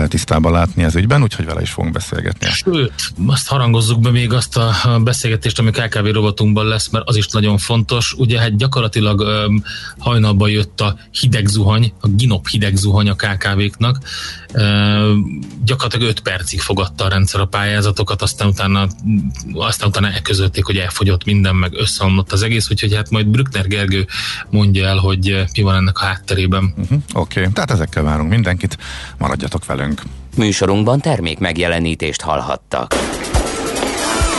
tisztában látni ez ügyben, úgyhogy vele is fogunk beszélgetni. Sőt, azt harangozzuk be még azt a beszélgetést, ami KKV rovatunkban lesz, mert az is nagyon fontos. Ugye hát gyakorlatilag um, hajnalban jött a hideg zuhany, a ginop hideg zuhany a KKV-knak. Um, gyakorlatilag 5 percig fogadta a rendszer a pályázatokat, aztán utána, aztán utána elközölték, hogy elfogyott minden, meg összeomlott az egész, úgyhogy hát majd Brückner Gergő mondja el, hogy mi van ennek a hátterében. Uh-huh, Oké, okay. tehát ezekkel várunk mindenkit, maradjatok velünk. Műsorunkban termék megjelenítést hallhattak.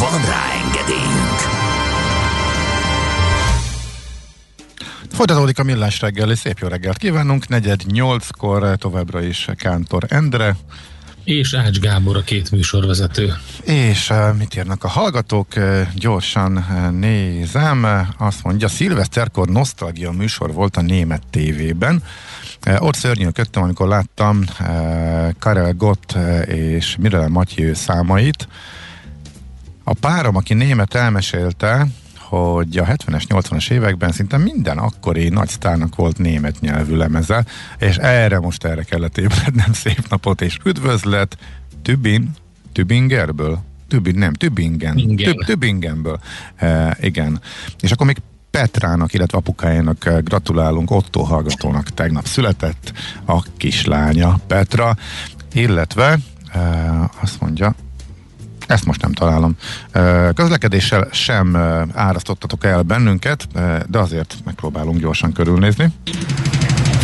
Van rá engedélyünk! Folytatódik a millás reggeli, szép jó reggelt kívánunk, negyed nyolckor továbbra is Kántor Endre. És Ács Gábor a két műsorvezető. És uh, mit írnak a hallgatók? Uh, gyorsan uh, nézem. Azt mondja, szilveszterkor nosztalgia műsor volt a német tévében. Ott szörnyűködtem, amikor láttam Karel Gott és Mirel Matyő számait. A párom, aki német elmesélte, hogy a 70-es, 80-as években szinte minden akkori nagy sztárnak volt német nyelvű lemeze, és erre most erre kellett ébrednem szép napot, és üdvözlet Tübin, Tübingerből? Tübin, nem, Tübingen. Tüb, Tübingenből. E, igen. És akkor még Petrának, illetve apukájának gratulálunk, Otto hallgatónak tegnap született a kislánya Petra, illetve e, azt mondja, ezt most nem találom. Közlekedéssel sem árasztottatok el bennünket, de azért megpróbálunk gyorsan körülnézni.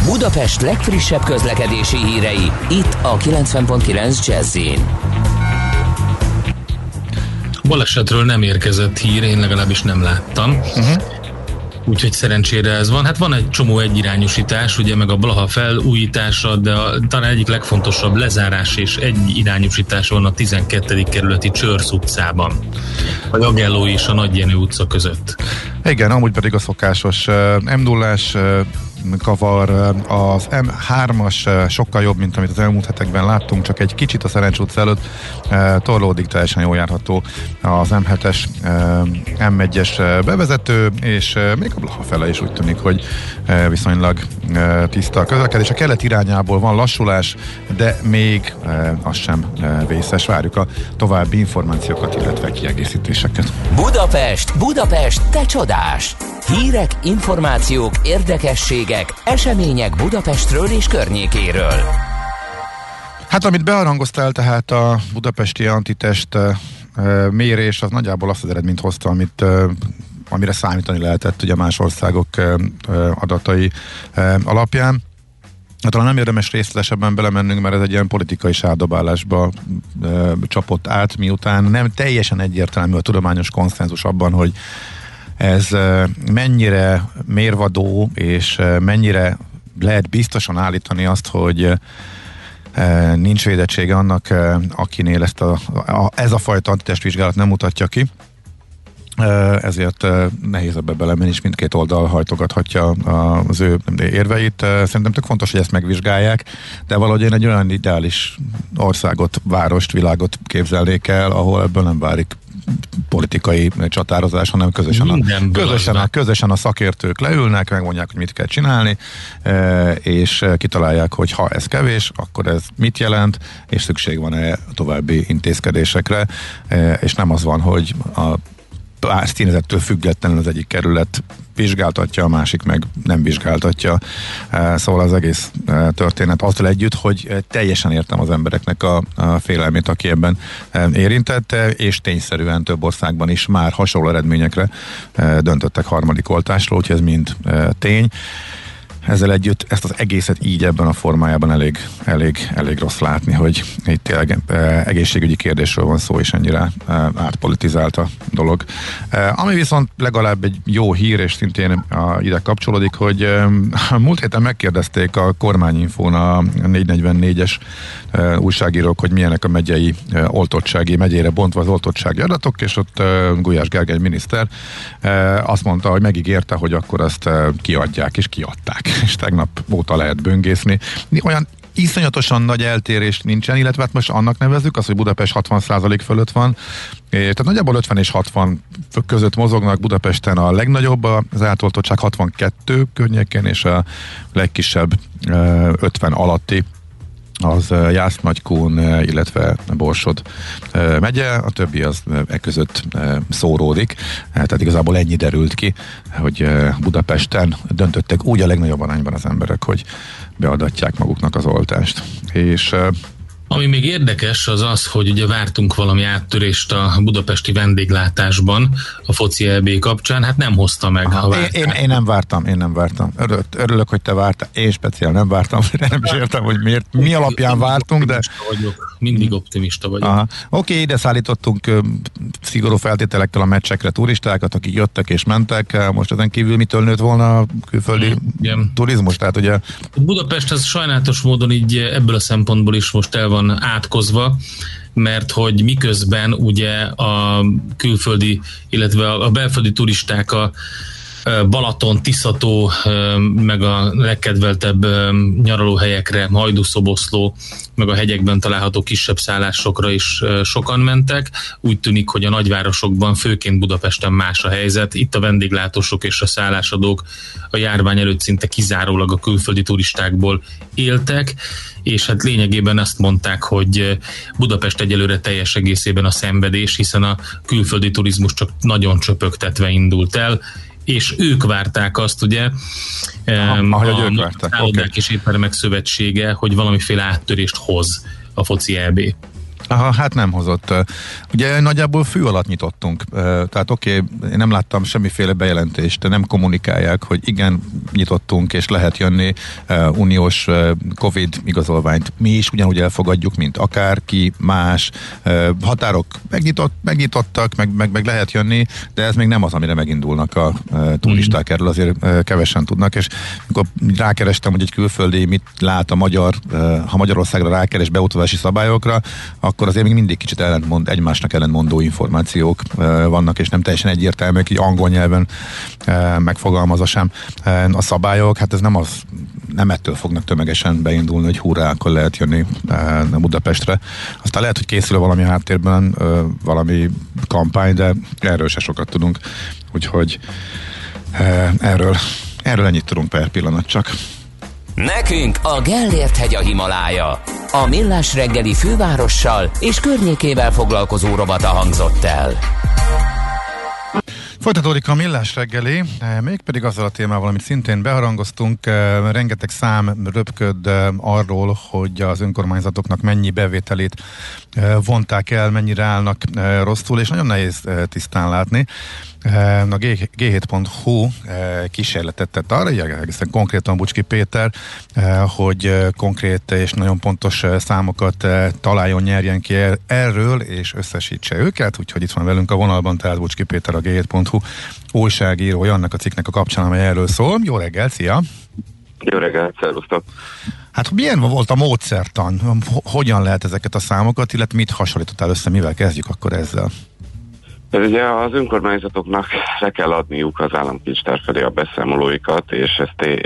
Budapest legfrissebb közlekedési hírei, itt a 90.9 jazz Balesetről nem érkezett hír, én legalábbis nem láttam. Uh-huh úgyhogy szerencsére ez van. Hát van egy csomó egyirányosítás, ugye meg a Blaha felújítása, de a, talán egyik legfontosabb lezárás és egy irányosítás van a 12. kerületi Csörsz utcában, a Jagelló és a Nagyjenő utca között. Igen, amúgy pedig a szokásos m 0 kavar. Az M3-as sokkal jobb, mint amit az elmúlt hetekben láttunk, csak egy kicsit a Szerencs utca előtt torlódik, teljesen jól járható az M7-es, M1-es bevezető, és még a Blaha fele is úgy tűnik, hogy viszonylag tiszta a közlekedés. A kelet irányából van lassulás, de még az sem vészes. Várjuk a további információkat, illetve kiegészítéseket. Budapest, Budapest, te csodás! Hírek, információk, érdekességek, események Budapestről és környékéről. Hát amit bearangoztál, tehát a budapesti antitest uh, mérés, az nagyjából azt az eredményt hozta, amit amire számítani lehetett ugye más országok adatai alapján. Hát talán nem érdemes részletesebben belemennünk, mert ez egy ilyen politikai sárdobálásba e, csapott át, miután nem teljesen egyértelmű a tudományos konszenzus abban, hogy ez mennyire mérvadó, és mennyire lehet biztosan állítani azt, hogy nincs védettsége annak, akinél ezt a, a, ez a fajta antitestvizsgálat nem mutatja ki. Ezért nehéz ebbe belemenni, és mindkét oldal hajtogathatja az ő érveit. Szerintem tök fontos, hogy ezt megvizsgálják, de valahogy én egy olyan ideális országot, várost, világot képzelnék el, ahol ebből nem várik politikai csatározás, hanem közösen a, közösen, a, közösen a szakértők leülnek, megmondják, hogy mit kell csinálni, és kitalálják, hogy ha ez kevés, akkor ez mit jelent, és szükség van-e további intézkedésekre, és nem az van, hogy a színezettől függetlenül az egyik kerület vizsgáltatja, a másik meg nem vizsgáltatja. Szóval az egész történet azzal együtt, hogy teljesen értem az embereknek a, a félelmét, aki ebben érintette, és tényszerűen több országban is már hasonló eredményekre döntöttek harmadik oltásról, úgyhogy ez mind tény ezzel együtt ezt az egészet így ebben a formájában elég, elég, elég rossz látni, hogy itt tényleg eh, egészségügyi kérdésről van szó, és ennyire eh, átpolitizált a dolog. Eh, ami viszont legalább egy jó hír, és szintén ide kapcsolódik, hogy múlt héten megkérdezték a kormányinfón a 444-es újságírók, hogy milyenek a megyei oltottsági, megyére bontva az oltottsági adatok, és ott Gulyás Gergely miniszter azt mondta, hogy megígérte, hogy akkor azt kiadják, és kiadták és tegnap óta lehet böngészni. Olyan iszonyatosan nagy eltérés nincsen, illetve hát most annak nevezzük, az, hogy Budapest 60% fölött van, tehát nagyjából 50 és 60 között mozognak Budapesten a legnagyobb, az átoltottság 62 környékén, és a legkisebb 50 alatti az Jász Nagykún, illetve Borsod megye, a többi az e között szóródik, tehát igazából ennyi derült ki, hogy Budapesten döntöttek úgy a legnagyobb arányban az emberek, hogy beadatják maguknak az oltást. És ami még érdekes az az, hogy ugye vártunk valami áttörést a budapesti vendéglátásban a foci EB kapcsán, hát nem hozta meg. Aha, én, én, én, nem vártam, én nem vártam. Örülök, örülök hogy te vártál. Én speciál nem vártam, nem is értem, hogy miért, mi alapján vártunk, de... Vagyok. Mindig optimista vagyok. Aha. Oké, ide szállítottunk szigorú feltételekkel a meccsekre turistákat, akik jöttek és mentek. Most ezen kívül mitől nőtt volna a külföldi Igen. turizmus? Tehát ugye... Budapest az sajnálatos módon így ebből a szempontból is most el van átkozva, mert hogy miközben ugye a külföldi, illetve a belföldi turisták a Balaton, Tiszató, meg a legkedveltebb nyaralóhelyekre, Hajdúszoboszló, meg a hegyekben található kisebb szállásokra is sokan mentek. Úgy tűnik, hogy a nagyvárosokban, főként Budapesten más a helyzet. Itt a vendéglátósok és a szállásadók a járvány előtt szinte kizárólag a külföldi turistákból éltek, és hát lényegében azt mondták, hogy Budapest egyelőre teljes egészében a szenvedés, hiszen a külföldi turizmus csak nagyon csöpögtetve indult el, és ők várták azt, ugye, Aha, a, ők várták. Okay. és éttermek szövetsége, hogy valamiféle áttörést hoz a foci EB. Aha, hát nem hozott. Ugye nagyjából fű alatt nyitottunk, tehát oké, okay, én nem láttam semmiféle bejelentést, de nem kommunikálják, hogy igen, nyitottunk, és lehet jönni uniós Covid igazolványt. Mi is ugyanúgy elfogadjuk, mint akárki más. Határok megnyitott, megnyitottak, meg, meg, meg lehet jönni, de ez még nem az, amire megindulnak a turisták, erről azért kevesen tudnak, és amikor rákerestem, hogy egy külföldi mit lát a magyar, ha Magyarországra rákeres beutazási szabályokra, akkor azért még mindig kicsit ellentmond, egymásnak ellentmondó információk vannak, és nem teljesen egyértelműek, így angol nyelven megfogalmazva sem a szabályok. Hát ez nem az, nem ettől fognak tömegesen beindulni, hogy hurrá, akkor lehet jönni Budapestre. Aztán lehet, hogy készül valami háttérben, valami kampány, de erről se sokat tudunk. Úgyhogy erről, erről ennyit tudunk per pillanat csak. Nekünk a Gellért hegy a Himalája. A Millás reggeli fővárossal és környékével foglalkozó robata hangzott el. Folytatódik a millás reggeli, eh, mégpedig azzal a témával, amit szintén beharangoztunk, eh, rengeteg szám röpköd eh, arról, hogy az önkormányzatoknak mennyi bevételét vonták el, mennyire állnak rosszul, és nagyon nehéz tisztán látni. A G7.hu kísérletet tett arra, egészen konkrétan Bucski Péter, hogy konkrét és nagyon pontos számokat találjon, nyerjen ki er-, erről, és összesítse őket, úgyhogy itt van velünk a vonalban, tehát Bucski Péter a G7.hu újságírója annak a cikknek a kapcsán, amely erről szól. Jó reggel, szia! Jó reggel, szervusztok! Hát milyen volt a módszertan? Hogyan lehet ezeket a számokat, illetve mit hasonlítottál össze, mivel kezdjük akkor ezzel? Ez ugye az önkormányzatoknak le kell adniuk az államkincstár felé a beszámolóikat, és ezt,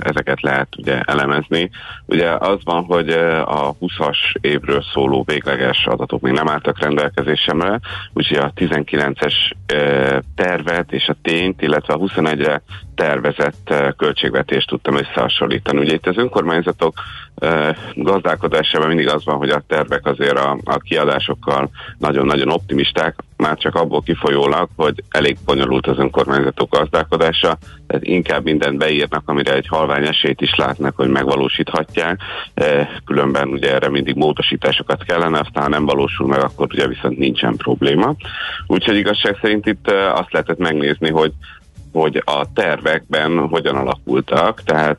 ezeket lehet ugye elemezni. Ugye az van, hogy a 20-as évről szóló végleges adatok még nem álltak rendelkezésemre, úgyhogy a 19-es tervet és a tényt, illetve a 21-re tervezett költségvetést tudtam összehasonlítani. Ugye itt az önkormányzatok gazdálkodásában mindig az van, hogy a tervek azért a, a kiadásokkal nagyon-nagyon optimisták, már csak abból kifolyólag, hogy elég bonyolult az önkormányzatok gazdálkodása, tehát inkább mindent beírnak, amire egy halvány esélyt is látnak, hogy megvalósíthatják, különben ugye erre mindig módosításokat kellene, aztán ha nem valósul meg, akkor ugye viszont nincsen probléma. Úgyhogy igazság szerint itt azt lehetett megnézni, hogy hogy a tervekben hogyan alakultak, tehát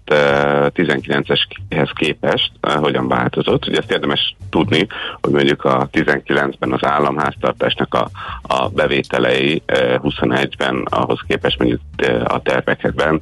19-eshez képest hogyan változott. Ugye ezt érdemes tudni, hogy mondjuk a 19-ben az államháztartásnak a, a bevételei 21-ben ahhoz képest mondjuk a tervekben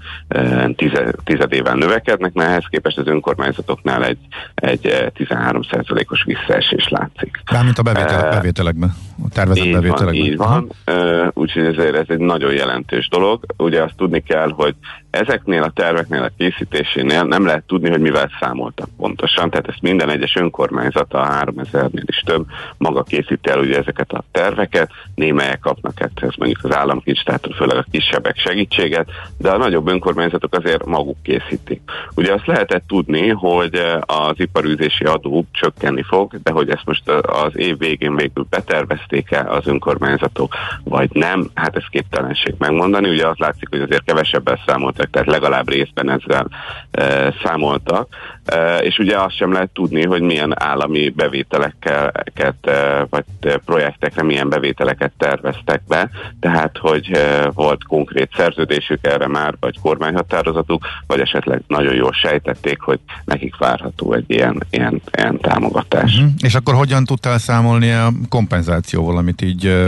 tizedével növekednek, mert ehhez képest az önkormányzatoknál egy, egy 13%-os visszaesés látszik. Mármint a bevétel, bevételekben, a tervezett így bevételekben. Van, így van, úgyhogy ezért ez egy nagyon jelentős dolog ugye azt tudni kell, hogy ezeknél a terveknél, a készítésénél nem lehet tudni, hogy mivel számoltak pontosan, tehát ezt minden egyes önkormányzat, a 3000-nél is több, maga készíti el ugye ezeket a terveket, némelyek kapnak ez mondjuk az államkincstától, főleg a kisebbek segítséget, de a nagyobb önkormányzatok azért maguk készítik. Ugye azt lehetett tudni, hogy az iparűzési adó csökkenni fog, de hogy ezt most az év végén végül betervezték-e az önkormányzatok, vagy nem, hát ez képtelenség megmondani. Ugye azt látszik, hogy azért kevesebben számoltak, tehát legalább részben ezzel e, számoltak, e, és ugye azt sem lehet tudni, hogy milyen állami bevételeket, e, vagy projektekre milyen bevételeket terveztek be, tehát hogy e, volt konkrét szerződésük erre már, vagy kormányhatározatuk, vagy esetleg nagyon jól sejtették, hogy nekik várható egy ilyen, ilyen, ilyen támogatás. Uh-huh. És akkor hogyan tudtál számolni a kompenzációval, amit így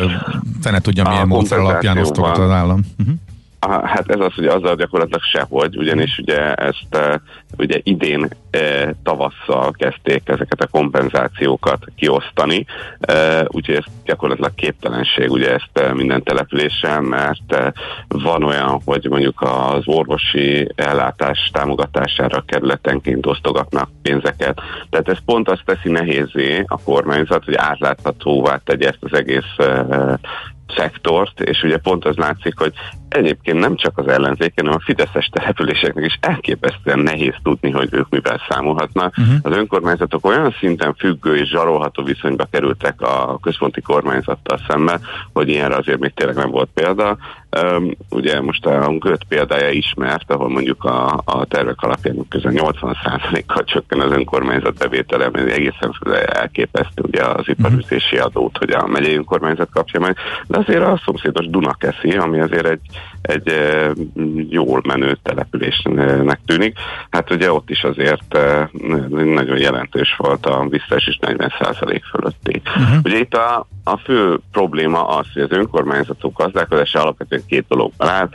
fene tudja milyen módszer alapján osztogat az állam? Uh-huh. Hát ez az, hogy azzal gyakorlatilag sehogy, ugyanis ugye ezt uh, ugye idén uh, tavasszal kezdték ezeket a kompenzációkat kiosztani, uh, úgyhogy ez gyakorlatilag képtelenség ugye ezt minden településsel, mert van olyan, hogy mondjuk az orvosi ellátás támogatására kerületenként osztogatnak pénzeket. Tehát ez pont azt teszi nehézé a kormányzat, hogy átláthatóvá tegye ezt az egész szektort, és ugye pont az látszik, hogy egyébként nem csak az ellenzék, hanem a fideszes településeknek is elképesztően nehéz tudni, hogy ők mivel számolhatnak. Uh-huh. Az önkormányzatok olyan szinten függő és zsarolható viszonyba kerültek a központi kormányzattal szemben, hogy ilyenre azért még tényleg nem volt példa. Um, ugye most a Göt példája ismert, ahol mondjuk a, a tervek alapján közel 80%-kal csökken az önkormányzat bevétele, ami egészen elképesztő ugye az iparüzési adót, hogy a megyei önkormányzat kapja meg, de azért a szomszédos Dunakeszi, ami azért egy, egy jól menő településnek tűnik, hát ugye ott is azért nagyon jelentős volt a visszaesés 40% fölötti. Uh-huh. Ugye itt a, a fő probléma az, hogy az önkormányzatok gazdálkodása alapvetően két dologban áll.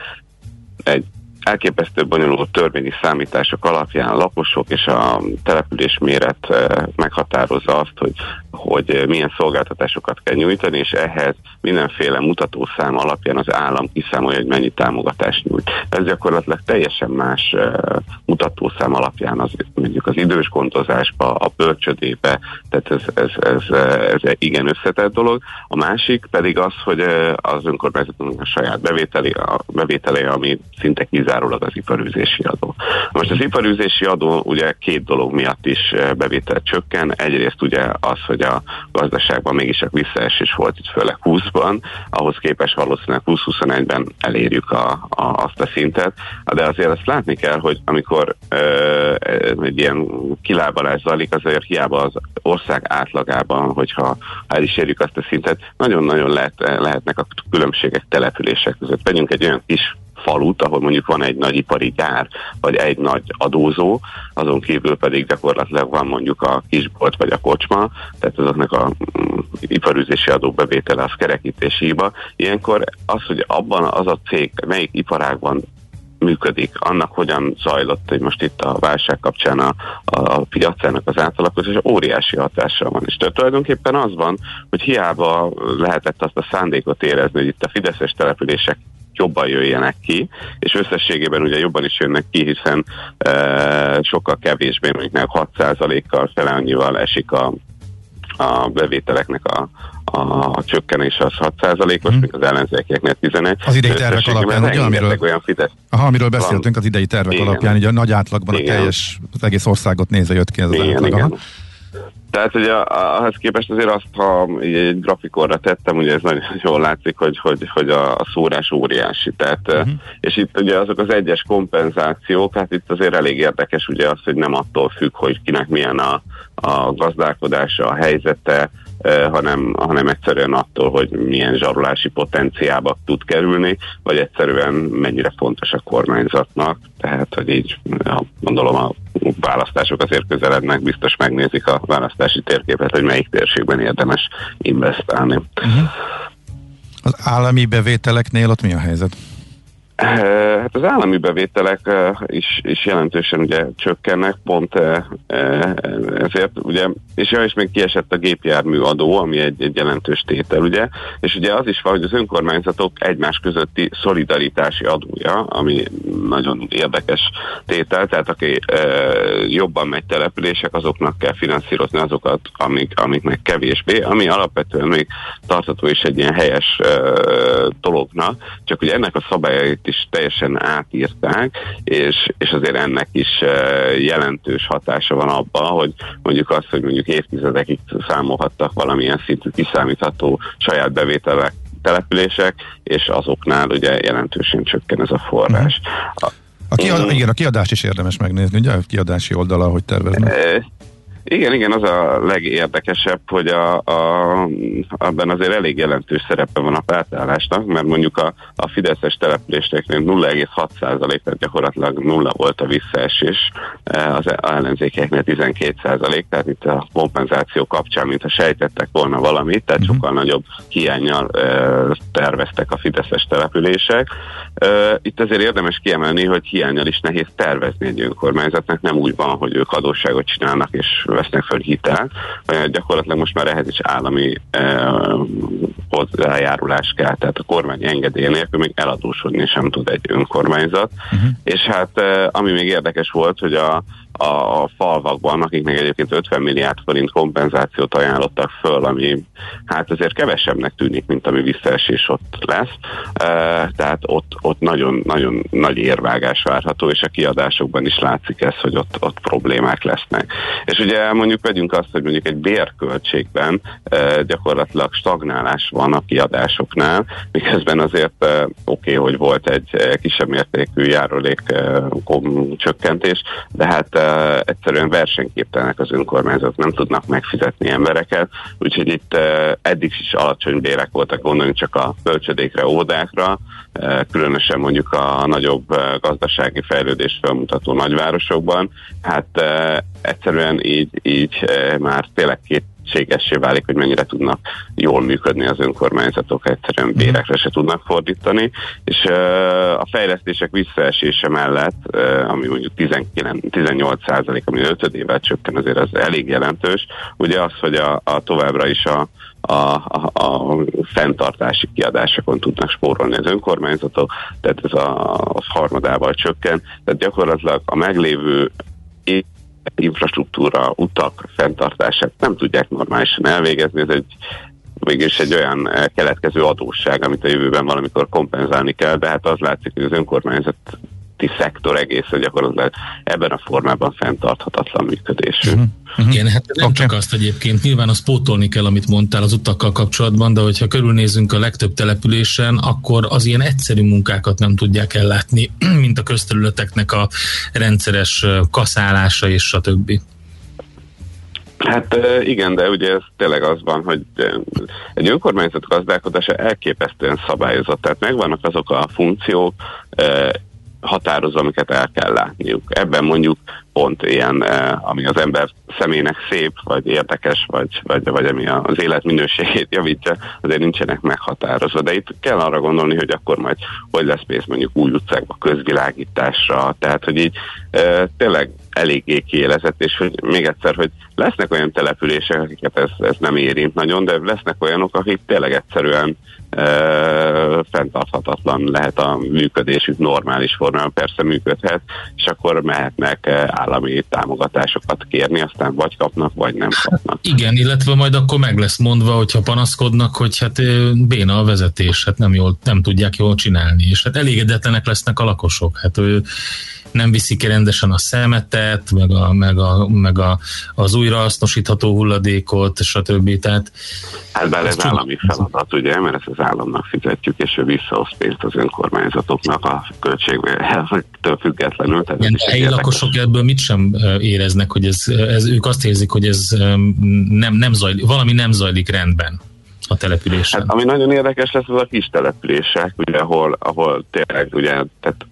Egy elképesztő bonyolult törvényi számítások alapján lakosok és a település méret meghatározza azt, hogy hogy milyen szolgáltatásokat kell nyújtani, és ehhez mindenféle mutatószám alapján az állam kiszámolja, hogy mennyi támogatást nyújt. Ez gyakorlatilag teljesen más mutatószám alapján az, mondjuk az idős gondozásba, a bölcsödébe, tehát ez, ez, ez, ez egy igen összetett dolog. A másik pedig az, hogy az önkormányzatnak a saját bevételi, a bevételi, ami szinte kizárólag az iparűzési adó. Most az iparűzési adó ugye két dolog miatt is bevétel csökken. Egyrészt ugye az, hogy a gazdaságban mégis a visszaesés volt itt főleg 20-ban, ahhoz képest valószínűleg 20-21-ben elérjük a, a, azt a szintet, de azért azt látni kell, hogy amikor ö, egy ilyen kilábalás zajlik, azért hiába az ország átlagában, hogyha el is érjük azt a szintet, nagyon-nagyon lehet, lehetnek a különbségek települések között. Vegyünk egy olyan kis falut, ahol mondjuk van egy nagy ipari gyár, vagy egy nagy adózó, azon kívül pedig gyakorlatilag van mondjuk a kisbolt vagy a kocsma, tehát azoknak a mm, iparüzési adóbevétele az kerekítési hiba. Ilyenkor az, hogy abban az a cég melyik iparágban működik, annak hogyan zajlott, hogy most itt a válság kapcsán a, a piacának az átalakulás, óriási hatással van. És tulajdonképpen az van, hogy hiába lehetett azt a szándékot érezni, hogy itt a fideszes települések jobban jöjjenek ki, és összességében ugye jobban is jönnek ki, hiszen e, sokkal kevésbé, mondjuk 6%-kal fele annyival esik a a bevételeknek a, a csökkenés az 6%-os, hmm. míg az ellenzékieknél 11. Az idei tervek alapján, ugye, amiről, olyan Fidesz. Aha, amiről beszéltünk van. az idei tervek igen. alapján, így a nagy átlagban igen. a teljes, az egész országot nézve jött ki ez az igen, átlag. Igen. Tehát ugye ahhoz képest azért azt, ha egy grafikonra tettem, ugye ez nagyon jól látszik, hogy, hogy, hogy a, a szórás óriási. Tehát, uh-huh. És itt ugye azok az egyes kompenzációk, hát itt azért elég érdekes ugye az, hogy nem attól függ, hogy kinek milyen a, a gazdálkodása, a helyzete, hanem, hanem egyszerűen attól, hogy milyen zsarolási potenciába tud kerülni, vagy egyszerűen mennyire fontos a kormányzatnak. Tehát, hogy így gondolom a választások azért közelednek, biztos megnézik a választási térképet, hogy melyik térségben érdemes investálni. Uh-huh. Az állami bevételeknél ott mi a helyzet? Hát az állami bevételek is, is jelentősen ugye csökkennek, pont ezért ugye, és, ja, és még kiesett a gépjármű adó, ami egy, egy jelentős tétel, ugye, és ugye az is van, hogy az önkormányzatok egymás közötti szolidaritási adója, ami nagyon érdekes tétel, tehát aki jobban megy települések, azoknak kell finanszírozni azokat, amik, amiknek kevésbé, ami alapvetően még tartható is egy ilyen helyes dolognak, csak ugye ennek a szabályait is teljesen átírták, és, és azért ennek is jelentős hatása van abban, hogy mondjuk azt, hogy mondjuk évtizedekig számolhattak valamilyen szintű kiszámítható saját bevételek települések, és azoknál ugye jelentősen csökken ez a forrás. A, a kiad, igen, a kiadást is érdemes megnézni, ugye a kiadási oldala, hogy terveznek. Igen, igen, az a legérdekesebb, hogy a, a, abban azért elég jelentős szerepe van a pártállásnak, mert mondjuk a, a Fideszes településeknél 0,6% tehát gyakorlatilag nulla volt a visszaesés, e, az ellenzékeknél 12%, tehát itt a kompenzáció kapcsán, mint ha sejtettek volna valamit, tehát uh-huh. sokkal nagyobb hiányjal e, terveztek a Fideszes települések. E, itt azért érdemes kiemelni, hogy hiányjal is nehéz tervezni egy önkormányzatnak, nem úgy van, hogy ők adósságot csinálnak és vesznek föl hitelt, gyakorlatilag most már ehhez is állami eh, hozzájárulás kell, tehát a kormány engedély nélkül még eladósodni sem tud egy önkormányzat, uh-huh. és hát eh, ami még érdekes volt, hogy a a falvakban, akiknek egyébként 50 milliárd forint kompenzációt ajánlottak föl, ami hát azért kevesebbnek tűnik, mint ami visszaesés ott lesz. E, tehát ott, ott nagyon, nagyon nagy érvágás várható, és a kiadásokban is látszik ez, hogy ott, ott problémák lesznek. És ugye mondjuk vegyünk azt, hogy mondjuk egy bérköltségben e, gyakorlatilag stagnálás van a kiadásoknál, miközben azért e, oké, okay, hogy volt egy kisebb mértékű járulék csökkentés, de hát uh, egyszerűen versenyképtelenek az önkormányzatok, nem tudnak megfizetni embereket, úgyhogy itt uh, eddig is alacsony bérek voltak, gondoljunk csak a bölcsödékre, ódákra, uh, különösen mondjuk a nagyobb uh, gazdasági fejlődést felmutató nagyvárosokban, hát uh, egyszerűen így, így uh, már tényleg két lehetségessé válik, hogy mennyire tudnak jól működni az önkormányzatok, egyszerűen mhm. bérekre se tudnak fordítani, és a fejlesztések visszaesése mellett, ami mondjuk 19, 18 százalék, ami 5 évvel csökken, azért az elég jelentős, ugye az, hogy a, a továbbra is a a, a, a fenntartási kiadásokon tudnak spórolni az önkormányzatok, tehát ez a, a harmadával csökken, tehát gyakorlatilag a meglévő infrastruktúra, utak fenntartását nem tudják normálisan elvégezni, ez egy mégis egy olyan eh, keletkező adósság, amit a jövőben valamikor kompenzálni kell, de hát az látszik, hogy az önkormányzat szektor egészen gyakorlatilag ebben a formában fenntarthatatlan működésű. Uh-huh. Uh-huh. Igen, hát nem okay. csak azt egyébként, nyilván azt pótolni kell, amit mondtál az utakkal kapcsolatban, de hogyha körülnézünk a legtöbb településen, akkor az ilyen egyszerű munkákat nem tudják ellátni, mint a közterületeknek a rendszeres kaszálása és a többi. Hát igen, de ugye ez tényleg az van, hogy egy önkormányzat gazdálkodása elképesztően szabályozott, tehát megvannak azok a funkciók, határozva, amiket el kell látniuk. Ebben mondjuk pont ilyen, eh, ami az ember személynek szép, vagy érdekes, vagy, vagy, vagy ami az életminőségét javítja, azért nincsenek meghatározva. De itt kell arra gondolni, hogy akkor majd hogy lesz pénz mondjuk új utcákba, közvilágításra, tehát hogy így e, tényleg eléggé kiélezett, és hogy még egyszer, hogy lesznek olyan települések, akiket ez, ez nem érint nagyon, de lesznek olyanok, akik tényleg egyszerűen fenntarthatatlan lehet a működésük, normális formában persze működhet, és akkor mehetnek állami támogatásokat kérni, aztán vagy kapnak, vagy nem kapnak. Igen, illetve majd akkor meg lesz mondva, hogyha panaszkodnak, hogy hát béna a vezetés, hát nem, jól, nem tudják jól csinálni, és hát elégedetlenek lesznek a lakosok. Hát ő nem viszik ki rendesen a szemetet, meg, a, meg, a, meg a, az újrahasznosítható hulladékot, stb. Tehát, hát bár ez állami feladat, ugye, mert ezt az államnak fizetjük, és ő visszahoz pénzt az önkormányzatoknak a költségtől függetlenül. Tehát Igen, helyi érdekes. lakosok ebből mit sem éreznek, hogy ez, ez, ők azt érzik, hogy ez nem, nem zajlik, valami nem zajlik rendben a településen. Hát, ami nagyon érdekes lesz, az a kis települések, ugye, ahol, ahol tényleg, ugye, tehát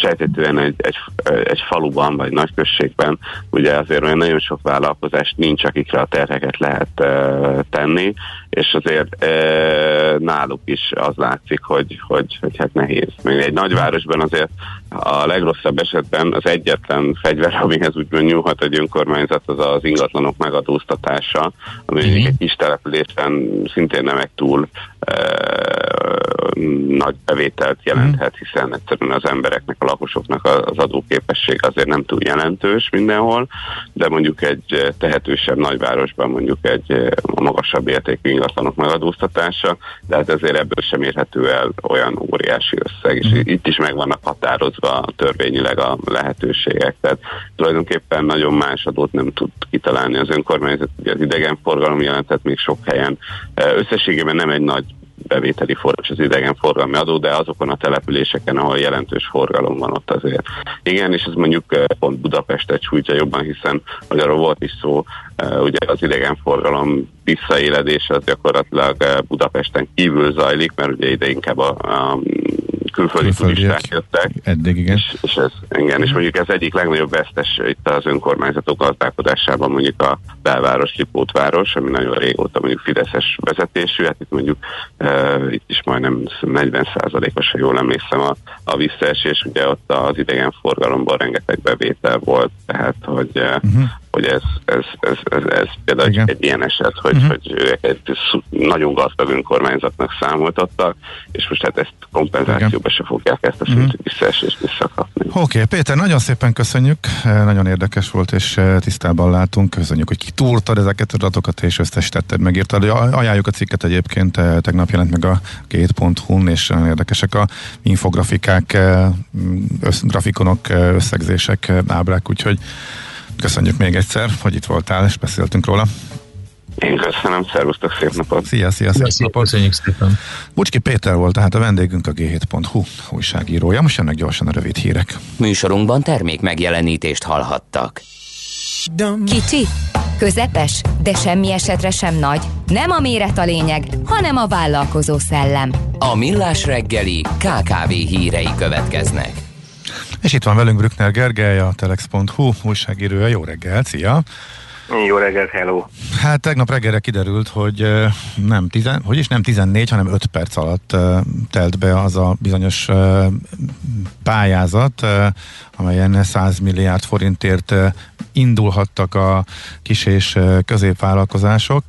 sejtetően egy, egy, egy faluban vagy nagyközségben, ugye azért olyan nagyon sok vállalkozás nincs, akikre a terheket lehet uh, tenni, és azért uh, náluk is az látszik, hogy, hogy, hogy hát nehéz. Még egy nagyvárosban azért a legrosszabb esetben az egyetlen fegyver, amihez úgy nyúlhat egy önkormányzat, az az ingatlanok megadóztatása, ami uh-huh. egy kis településen szintén nem egy túl nagy bevételt jelenthet, mhm. hiszen egyszerűen az embereknek, a lakosoknak az adóképesség azért nem túl jelentős mindenhol, de mondjuk egy tehetősebb nagyvárosban mondjuk egy a magasabb értékű ingatlanok megadóztatása, de hát ezért ebből sem érhető el olyan óriási összeg, és mm. itt is meg vannak határozva törvényileg a lehetőségek, tehát tulajdonképpen nagyon más adót nem tud kitalálni az önkormányzat, ugye az idegenforgalom jelentett még sok helyen. Összességében nem egy nagy bevételi forrás az idegenforgalmi adó, de azokon a településeken, ahol jelentős forgalom van ott azért. Igen, és ez mondjuk eh, pont Budapestet sújtja jobban, hiszen, hogy arról volt is szó, eh, ugye az idegenforgalom visszaéledése az gyakorlatilag eh, Budapesten kívül zajlik, mert ugye ide inkább a, a külföldi turisták jöttek. Eddig, igen. És, és, ez, igen, és mondjuk ez egyik legnagyobb vesztes itt az önkormányzatok gazdálkodásában mondjuk a belváros, Lipótváros, ami nagyon régóta mondjuk Fideszes vezetésű, hát itt mondjuk e, itt is majdnem 40%-os, ha jól emlékszem a, a visszaesés, ugye ott az idegenforgalomból rengeteg bevétel volt, tehát hogy uh-huh hogy ez, ez, ez, ez, ez például Igen. egy ilyen eset, hogy, uh-huh. hogy ők egy nagyon gazdag önkormányzatnak számoltattak, és most hát ezt kompenzációba se fogják ezt a szintű uh-huh. visszaesést visszakapni. Oké, okay, Péter, nagyon szépen köszönjük, eh, nagyon érdekes volt, és eh, tisztában látunk, köszönjük, hogy kitúrtad ezeket az adatokat, és összesítetted, megírtad. Ajánljuk a cikket egyébként, eh, tegnap jelent meg a két.hu-n, és nagyon érdekesek a infografikák, össz, grafikonok, összegzések, ábrák, úgyhogy Köszönjük még egyszer, hogy itt voltál, és beszéltünk róla. Én köszönöm, szervusztok, szép napot! Szia, szia, szép napot! Köszönjük szépen! Bucski Péter volt tehát a vendégünk, a G7.hu újságírója. Most jönnek gyorsan a rövid hírek. Műsorunkban termék megjelenítést hallhattak. Kicsi, közepes, de semmi esetre sem nagy. Nem a méret a lényeg, hanem a vállalkozó szellem. A Millás reggeli KKV hírei következnek. És itt van velünk Brückner Gergely, a telex.hu újságírója. Jó reggel, szia! Jó reggelt, hello! Hát tegnap reggelre kiderült, hogy nem, tizen, hogy is nem 14, hanem 5 perc alatt telt be az a bizonyos pályázat, amelyen 100 milliárd forintért indulhattak a kis és középvállalkozások.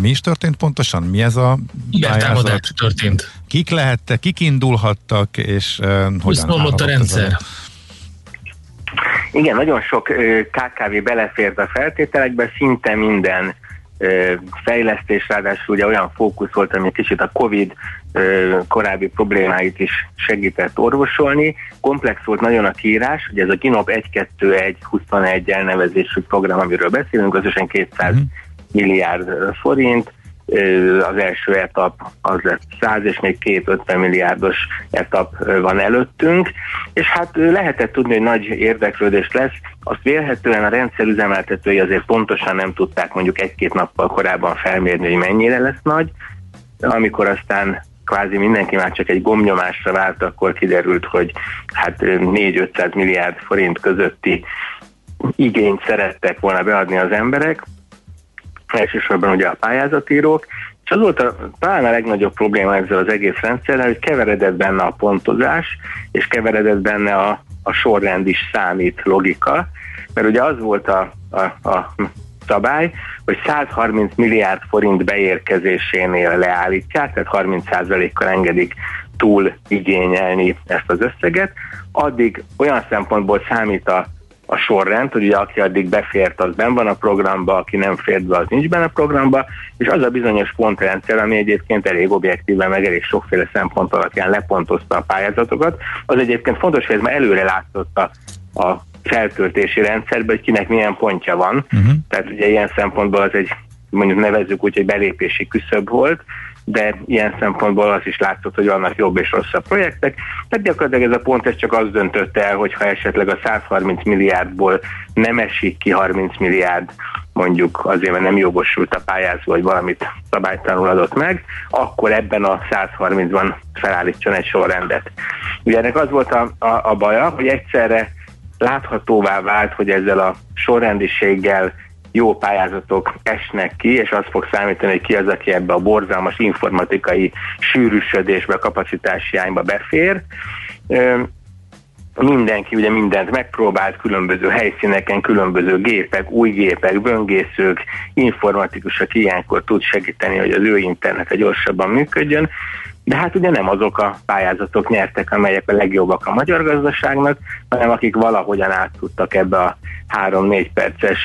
Mi is történt pontosan? Mi ez a pályázat? történt. Kik lehettek, kik indulhattak, és hogyan a rendszer? Ez a igen, nagyon sok KKV belefért a feltételekbe, szinte minden fejlesztés, ráadásul ugye olyan fókusz volt, ami kicsit a Covid korábbi problémáit is segített orvosolni. Komplex volt nagyon a kiírás, ugye ez a GINOP 1-2-1-21 elnevezésű program, amiről beszélünk, összesen 200 uh-huh. milliárd forint, az első etap az lett 100, és még két 50 milliárdos etap van előttünk, és hát lehetett tudni, hogy nagy érdeklődés lesz, azt vélhetően a rendszer üzemeltetői azért pontosan nem tudták mondjuk egy-két nappal korábban felmérni, hogy mennyire lesz nagy, amikor aztán kvázi mindenki már csak egy gomnyomásra vált, akkor kiderült, hogy hát 4-500 milliárd forint közötti igényt szerettek volna beadni az emberek, elsősorban ugye a pályázatírók, és az volt a, talán a legnagyobb probléma ezzel az egész rendszerrel, hogy keveredett benne a pontozás, és keveredett benne a, a sorrend is számít logika, mert ugye az volt a, a, a szabály, hogy 130 milliárd forint beérkezésénél leállítják, tehát 30%-kal engedik túl igényelni ezt az összeget, addig olyan szempontból számít a a sorrend, hogy ugye aki addig befért, az ben van a programba, aki nem fért be, az nincs benne a programba, és az a bizonyos pontrendszer, ami egyébként elég objektíven, meg elég sokféle szempont alapján lepontozta a pályázatokat, az egyébként fontos, hogy ez már előre látszott a, feltöltési rendszerben, hogy kinek milyen pontja van. Uh-huh. Tehát ugye ilyen szempontból az egy, mondjuk nevezzük úgy, hogy belépési küszöb volt, de ilyen szempontból az is látszott, hogy vannak jobb és rosszabb projektek. Tehát gyakorlatilag ez a pont ez csak az döntött el, hogy ha esetleg a 130 milliárdból nem esik ki 30 milliárd, mondjuk azért, mert nem jogosult a pályázó, vagy valamit szabálytalanul adott meg, akkor ebben a 130-ban felállítson egy sorrendet. Ugye ennek az volt a, a, a baja, hogy egyszerre láthatóvá vált, hogy ezzel a sorrendiséggel jó pályázatok esnek ki, és az fog számítani, hogy ki az, aki ebbe a borzalmas informatikai sűrűsödésbe, kapacitásiányba befér. Mindenki ugye mindent megpróbált, különböző helyszíneken, különböző gépek, új gépek, böngészők, informatikusok ilyenkor tud segíteni, hogy az ő internete gyorsabban működjön, de hát ugye nem azok a pályázatok nyertek, amelyek a legjobbak a magyar gazdaságnak, hanem akik valahogyan át tudtak ebbe a 3-4 perces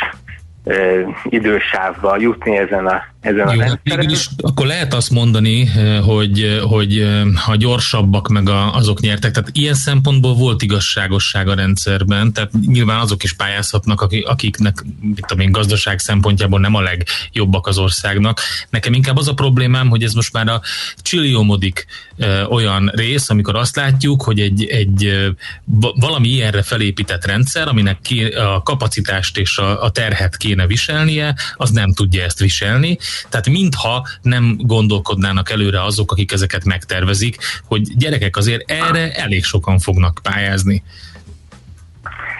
idősávba jutni ezen a ezen a Jó, hát is, akkor lehet azt mondani, hogy, hogy ha gyorsabbak meg a, azok nyertek, tehát ilyen szempontból volt igazságosság a rendszerben, tehát nyilván azok is pályázhatnak, akiknek mit tudom én, gazdaság szempontjából nem a legjobbak az országnak. Nekem inkább az a problémám, hogy ez most már a csilliomodik olyan rész, amikor azt látjuk, hogy egy, egy valami ilyenre felépített rendszer, aminek a kapacitást és a, a terhet kéne viselnie, az nem tudja ezt viselni, tehát mintha nem gondolkodnának előre azok, akik ezeket megtervezik, hogy gyerekek azért erre elég sokan fognak pályázni.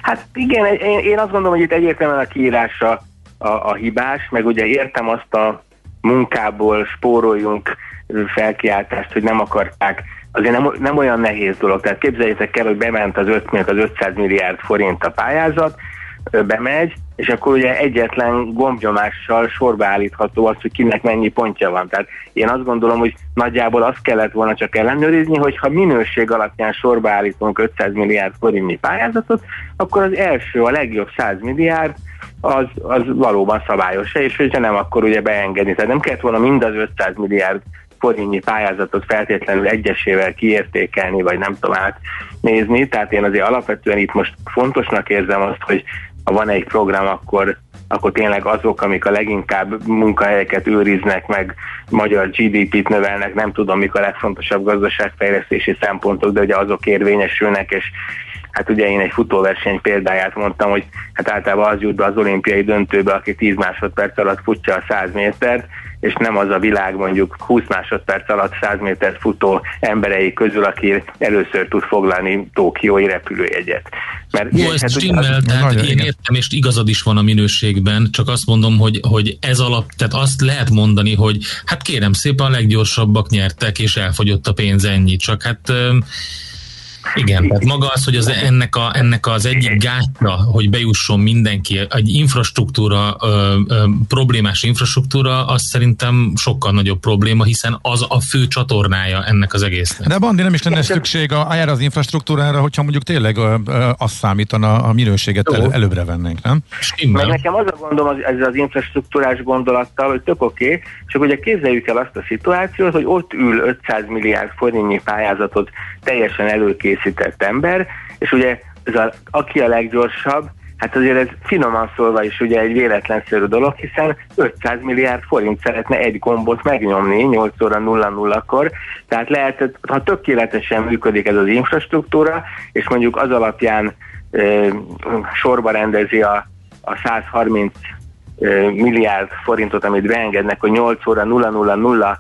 Hát igen, én, én azt gondolom, hogy itt egyértelműen a kiírása a, a hibás, meg ugye értem azt a munkából spóroljunk felkiáltást, hogy nem akarták azért nem, nem olyan nehéz dolog. Tehát képzeljétek el, hogy bement az 5, az 500 milliárd forint a pályázat, bemegy, és akkor ugye egyetlen gombnyomással sorba állítható az, hogy kinek mennyi pontja van. Tehát én azt gondolom, hogy nagyjából azt kellett volna csak ellenőrizni, hogy ha minőség alapján sorba állítunk 500 milliárd forintnyi pályázatot, akkor az első, a legjobb 100 milliárd az, az valóban szabályos és hogyha nem, akkor ugye beengedni. Tehát nem kellett volna mind az 500 milliárd forintnyi pályázatot feltétlenül egyesével kiértékelni, vagy nem tudom nézni. Tehát én azért alapvetően itt most fontosnak érzem azt, hogy ha van egy program, akkor akkor tényleg azok, amik a leginkább munkahelyeket őriznek, meg magyar GDP-t növelnek, nem tudom, mik a legfontosabb gazdaságfejlesztési szempontok, de ugye azok érvényesülnek, és hát ugye én egy futóverseny példáját mondtam, hogy hát általában az jut be az olimpiai döntőbe, aki 10 másodperc alatt futja a 100 métert, és nem az a világ mondjuk 20 másodperc alatt 100 métert futó emberei közül, aki először tud foglalni Tókiói repülőjegyet. Mert Jó, ez stimmel, az... tehát én igen. értem, és igazad is van a minőségben, csak azt mondom, hogy, hogy ez alap, tehát azt lehet mondani, hogy hát kérem szépen a leggyorsabbak nyertek, és elfogyott a pénz ennyi, csak hát igen, tehát maga az, hogy az ennek, a, ennek az egyik gátja, hogy bejusson mindenki, egy infrastruktúra, ö, ö, problémás infrastruktúra, az szerintem sokkal nagyobb probléma, hiszen az a fő csatornája ennek az egésznek. De Bandi nem is lenne szükség a, erre az infrastruktúrára, hogyha mondjuk tényleg ö, ö, azt számítana a minőséget el, előbbre vennénk, nem? Stimmel. Meg nekem az a gondom az, ez az infrastruktúrás gondolattal, hogy tök oké, okay, csak ugye képzeljük el azt a szituációt, hogy ott ül 500 milliárd forintnyi pályázatot teljesen előkészített ember, és ugye ez a, aki a leggyorsabb, hát azért ez finoman szólva is ugye egy véletlenszerű dolog, hiszen 500 milliárd forint szeretne egy gombot megnyomni 8 óra 00-kor, tehát lehet, ha tökéletesen működik ez az infrastruktúra, és mondjuk az alapján e, sorba rendezi a, a 130 e, milliárd forintot, amit beengednek, hogy 8 óra 000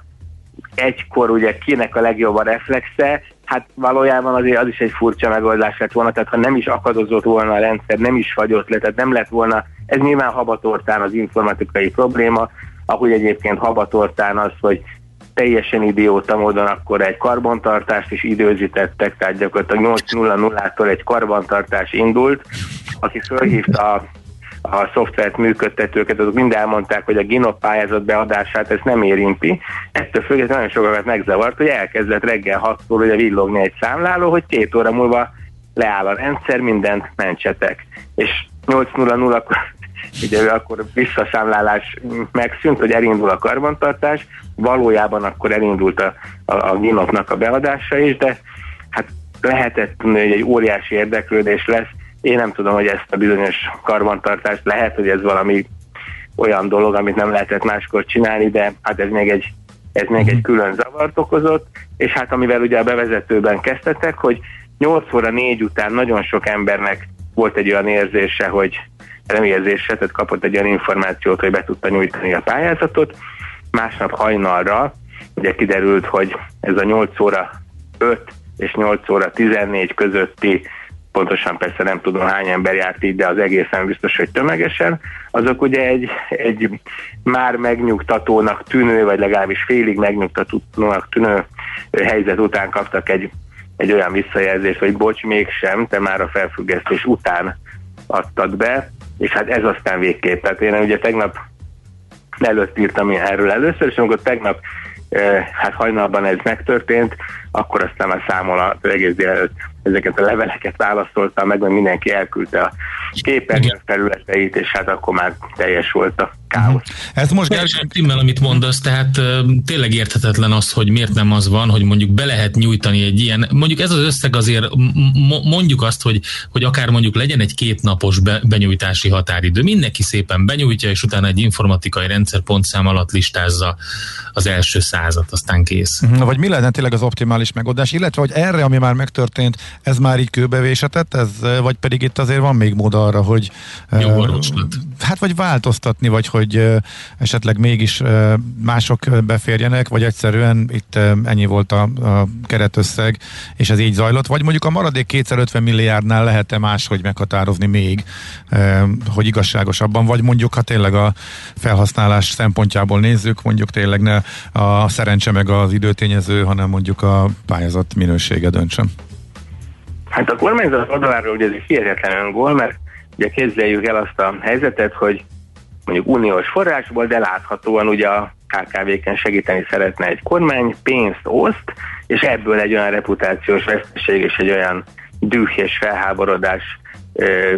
egykor ugye kinek a legjobb a reflexe, hát valójában azért az is egy furcsa megoldás lett volna, tehát ha nem is akadozott volna a rendszer, nem is fagyott le, tehát nem lett volna, ez nyilván habatortán az informatikai probléma, ahogy egyébként habatortán az, hogy teljesen idióta módon akkor egy karbantartást is időzítettek, tehát gyakorlatilag 8.00-tól egy karbantartás indult, aki fölhívta a, a szoftvert működtetőket, azok mind elmondták, hogy a GINOP pályázat beadását ezt nem érinti. Ettől függetlenül nagyon sokat megzavart, hogy elkezdett reggel 6 óra ugye villogni egy számláló, hogy két óra múlva leáll a rendszer, mindent mentsetek. És 8.00 akkor ugye akkor visszaszámlálás megszűnt, hogy elindul a karbantartás, valójában akkor elindult a, a, a ginopnak a beadása is, de hát lehetett hogy egy óriási érdeklődés lesz. Én nem tudom, hogy ezt a bizonyos karbantartást lehet, hogy ez valami olyan dolog, amit nem lehetett máskor csinálni, de hát ez még egy, ez még egy külön zavart okozott, és hát amivel ugye a bevezetőben kezdtetek, hogy 8 óra 4 után nagyon sok embernek volt egy olyan érzése, hogy nem érzése, tehát kapott egy olyan információt, hogy be tudta nyújtani a pályázatot. Másnap hajnalra ugye kiderült, hogy ez a 8 óra 5 és 8 óra 14 közötti pontosan persze nem tudom hány ember járt így, de az egészen biztos, hogy tömegesen, azok ugye egy, egy már megnyugtatónak tűnő, vagy legalábbis félig megnyugtatónak tűnő helyzet után kaptak egy, egy olyan visszajelzést, hogy bocs, mégsem, te már a felfüggesztés után adtad be, és hát ez aztán végképp. Tehát én ugye tegnap előtt írtam erről először, és amikor tegnap eh, hát hajnalban ez megtörtént, akkor aztán már számol az egész délelőtt ezeket a leveleket válaszoltam meg, mert mindenki elküldte a képernyő felületeit, és hát akkor már teljes volt a káosz. Uh-huh. Ez most Gergely Timmel, amit mondasz, tehát tényleg érthetetlen az, hogy miért nem az van, hogy mondjuk be lehet nyújtani egy ilyen, mondjuk ez az összeg azért mondjuk azt, hogy, hogy akár mondjuk legyen egy kétnapos be, benyújtási határidő. Mindenki szépen benyújtja, és utána egy informatikai rendszer pontszám alatt listázza az első százat, aztán kész. Uh-huh. Vagy mi lenne tényleg az optimális megoldás, illetve hogy erre, ami már megtörtént, ez már így kőbevésetett, ez, vagy pedig itt azért van még mód arra, hogy Jó uh, hát vagy változtatni, vagy hogy uh, esetleg mégis uh, mások beférjenek, vagy egyszerűen itt uh, ennyi volt a, a keretösszeg, és ez így zajlott, vagy mondjuk a maradék 250 milliárdnál lehet-e máshogy meghatározni még, uh, hogy igazságosabban, vagy mondjuk ha tényleg a felhasználás szempontjából nézzük, mondjuk tényleg ne a szerencse meg az időtényező, hanem mondjuk a pályázat minősége döntsön. Hát a kormányzat oldaláról ugye ez egy hihetetlen öngól, mert ugye képzeljük el azt a helyzetet, hogy mondjuk uniós forrásból, de láthatóan ugye a KKV-ken segíteni szeretne egy kormány, pénzt oszt, és ebből egy olyan reputációs veszteség és egy olyan düh és felháborodás ö,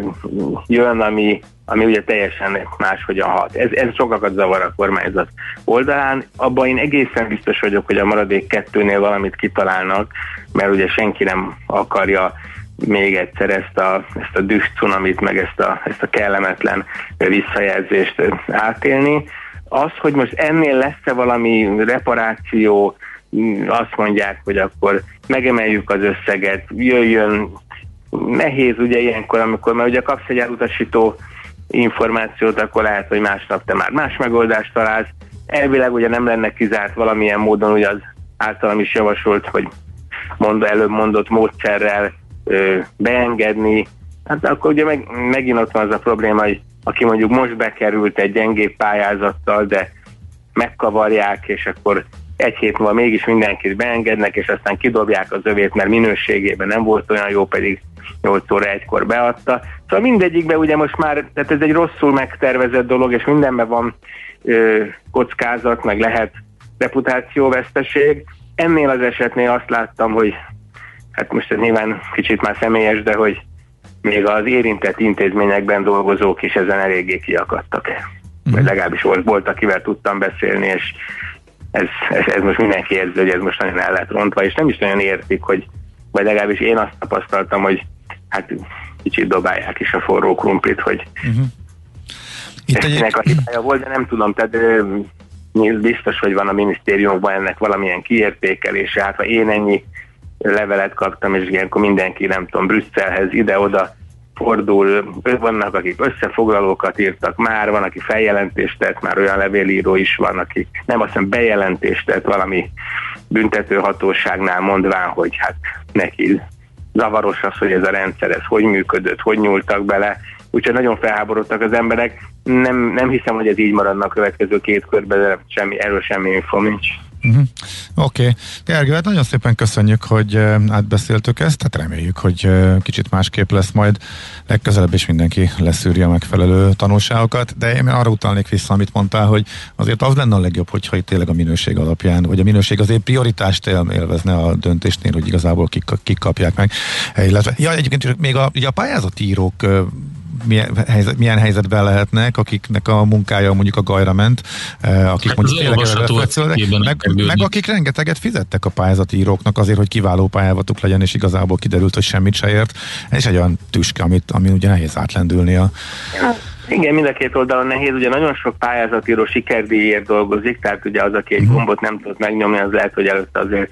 jön, ami, ami ugye teljesen máshogyan hat. Ez, ez sokakat zavar a kormányzat oldalán. Abban én egészen biztos vagyok, hogy a maradék kettőnél valamit kitalálnak, mert ugye senki nem akarja még egyszer ezt a, ezt a düh cunamit, meg ezt a, ezt a kellemetlen visszajelzést átélni. Az, hogy most ennél lesz-e valami reparáció, azt mondják, hogy akkor megemeljük az összeget, jöjjön, nehéz ugye ilyenkor, amikor mert ugye kapsz egy elutasító információt, akkor lehet, hogy másnap te már más megoldást találsz. Elvileg ugye nem lenne kizárt valamilyen módon, ugye az általam is javasolt, hogy mond, előbb mondott módszerrel beengedni, hát akkor ugye meg, megint ott van az a probléma, hogy aki mondjuk most bekerült egy gyengébb pályázattal, de megkavarják, és akkor egy hét múlva mégis mindenkit beengednek, és aztán kidobják az övét, mert minőségében nem volt olyan jó, pedig 8 óra egykor beadta. Szóval mindegyikben ugye most már, tehát ez egy rosszul megtervezett dolog, és mindenben van ö, kockázat, meg lehet reputációveszteség. Ennél az esetnél azt láttam, hogy hát most ez nyilván kicsit már személyes, de hogy még az érintett intézményekben dolgozók is ezen eléggé kiakadtak. Mm. Vagy legalábbis volt, volt, akivel tudtam beszélni, és ez, ez, ez most mindenki érzi, hogy ez most nagyon el lett rontva, és nem is nagyon értik, hogy, vagy legalábbis én azt tapasztaltam, hogy hát kicsit dobálják is a forró krumplit, hogy uh-huh. Itt egy... a hibája volt, de nem tudom, tehát biztos, hogy van a minisztériumokban ennek valamilyen kiértékelése, hát ha én ennyi levelet kaptam, és ilyenkor mindenki, nem tudom, Brüsszelhez ide-oda fordul, vannak, akik összefoglalókat írtak már, van, aki feljelentést tett, már olyan levélíró is van, aki nem azt hiszem bejelentést tett valami büntetőhatóságnál mondván, hogy hát neki zavaros az, hogy ez a rendszer, ez hogy működött, hogy nyúltak bele, úgyhogy nagyon felháborodtak az emberek. Nem, nem hiszem, hogy ez így maradna a következő két körben, de semmi, erről semmi info nincs. Uh-huh. Oké. Okay. Gergő, hát nagyon szépen köszönjük, hogy átbeszéltük ezt, hát reméljük, hogy kicsit másképp lesz majd legközelebb is mindenki leszűri a megfelelő tanulságokat, de én arra utalnék vissza, amit mondtál, hogy azért az lenne a legjobb, hogyha itt tényleg a minőség alapján, vagy a minőség azért prioritást élvezne a döntésnél, hogy igazából kik, kik kapják meg. Illetve, ja, egyébként még a, ugye a pályázatírók milyen, helyzet, milyen helyzetben lehetnek, akiknek a munkája mondjuk a gajra ment, eh, akik hát mondjuk tényleg meg, meg akik rengeteget fizettek a pályázati íróknak azért, hogy kiváló pályázatuk legyen, és igazából kiderült, hogy semmit se ért. Ez is egy olyan tüske, amit, ami ugye nehéz átlendülni a igen, mind a két oldalon nehéz, ugye nagyon sok pályázatíró sikerdíjért dolgozik, tehát ugye az, aki egy uh-huh. gombot nem tudott megnyomni, az lehet, hogy előtte azért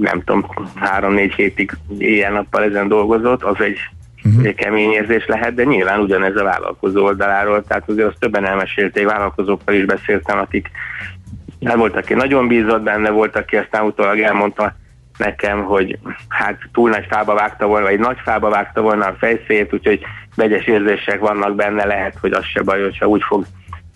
nem tudom, három-négy hétig éjjel-nappal ezen dolgozott, az egy uh-huh. kemény érzés lehet, de nyilván ugyanez a vállalkozó oldaláról, tehát azért azt többen elmesélték, vállalkozókkal is beszéltem, akik el volt, aki nagyon bízott benne, volt, aki aztán utólag elmondta nekem, hogy hát túl nagy fába vágta volna, vagy nagy fába vágta volna a fejszét, úgyhogy vegyes érzések vannak benne, lehet, hogy az se baj, hogyha úgy fog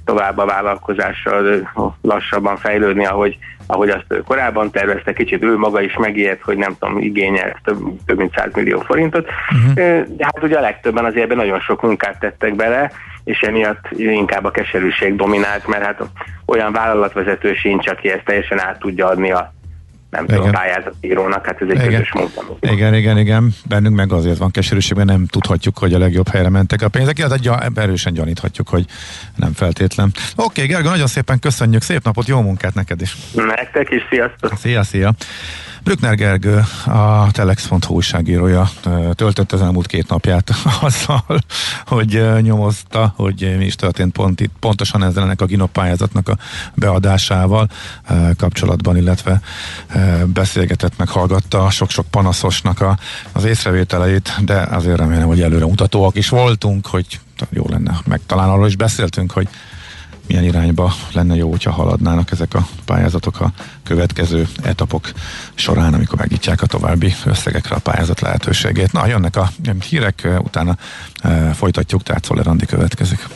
tovább a vállalkozással lassabban fejlődni, ahogy ahogy azt korábban tervezte, kicsit ő maga is megijedt, hogy nem tudom, igényelt több, több mint 100 millió forintot, uh-huh. de hát ugye a legtöbben azért ebben nagyon sok munkát tettek bele, és emiatt inkább a keserűség dominált, mert hát olyan vállalatvezető sincs, aki ezt teljesen át tudja adni a nem igen. tudom, pályázatírónak, hát ez egy igen. közös munka. Igen, igen, igen. Bennünk meg azért van keserűség, mert nem tudhatjuk, hogy a legjobb helyre mentek a pénzek, illetve erősen gyaníthatjuk, hogy nem feltétlen. Oké, okay, Gerga, nagyon szépen köszönjük, szép napot, jó munkát neked is. Nektek is, sziasztok! Szia, szia! Brückner Gergő, a Telex.hu újságírója töltött az elmúlt két napját azzal, hogy nyomozta, hogy mi is történt pont itt, pontosan ezzel ennek a Ginop pályázatnak a beadásával kapcsolatban, illetve beszélgetett, meg hallgatta sok-sok panaszosnak a, az észrevételeit, de azért remélem, hogy előre mutatóak is voltunk, hogy jó lenne, meg talán arról is beszéltünk, hogy milyen irányba lenne jó, hogyha haladnának ezek a pályázatok a következő etapok során, amikor megnyitják a további összegekre a pályázat lehetőségét. Na, jönnek a hírek, utána folytatjuk, tehát Szoller következik.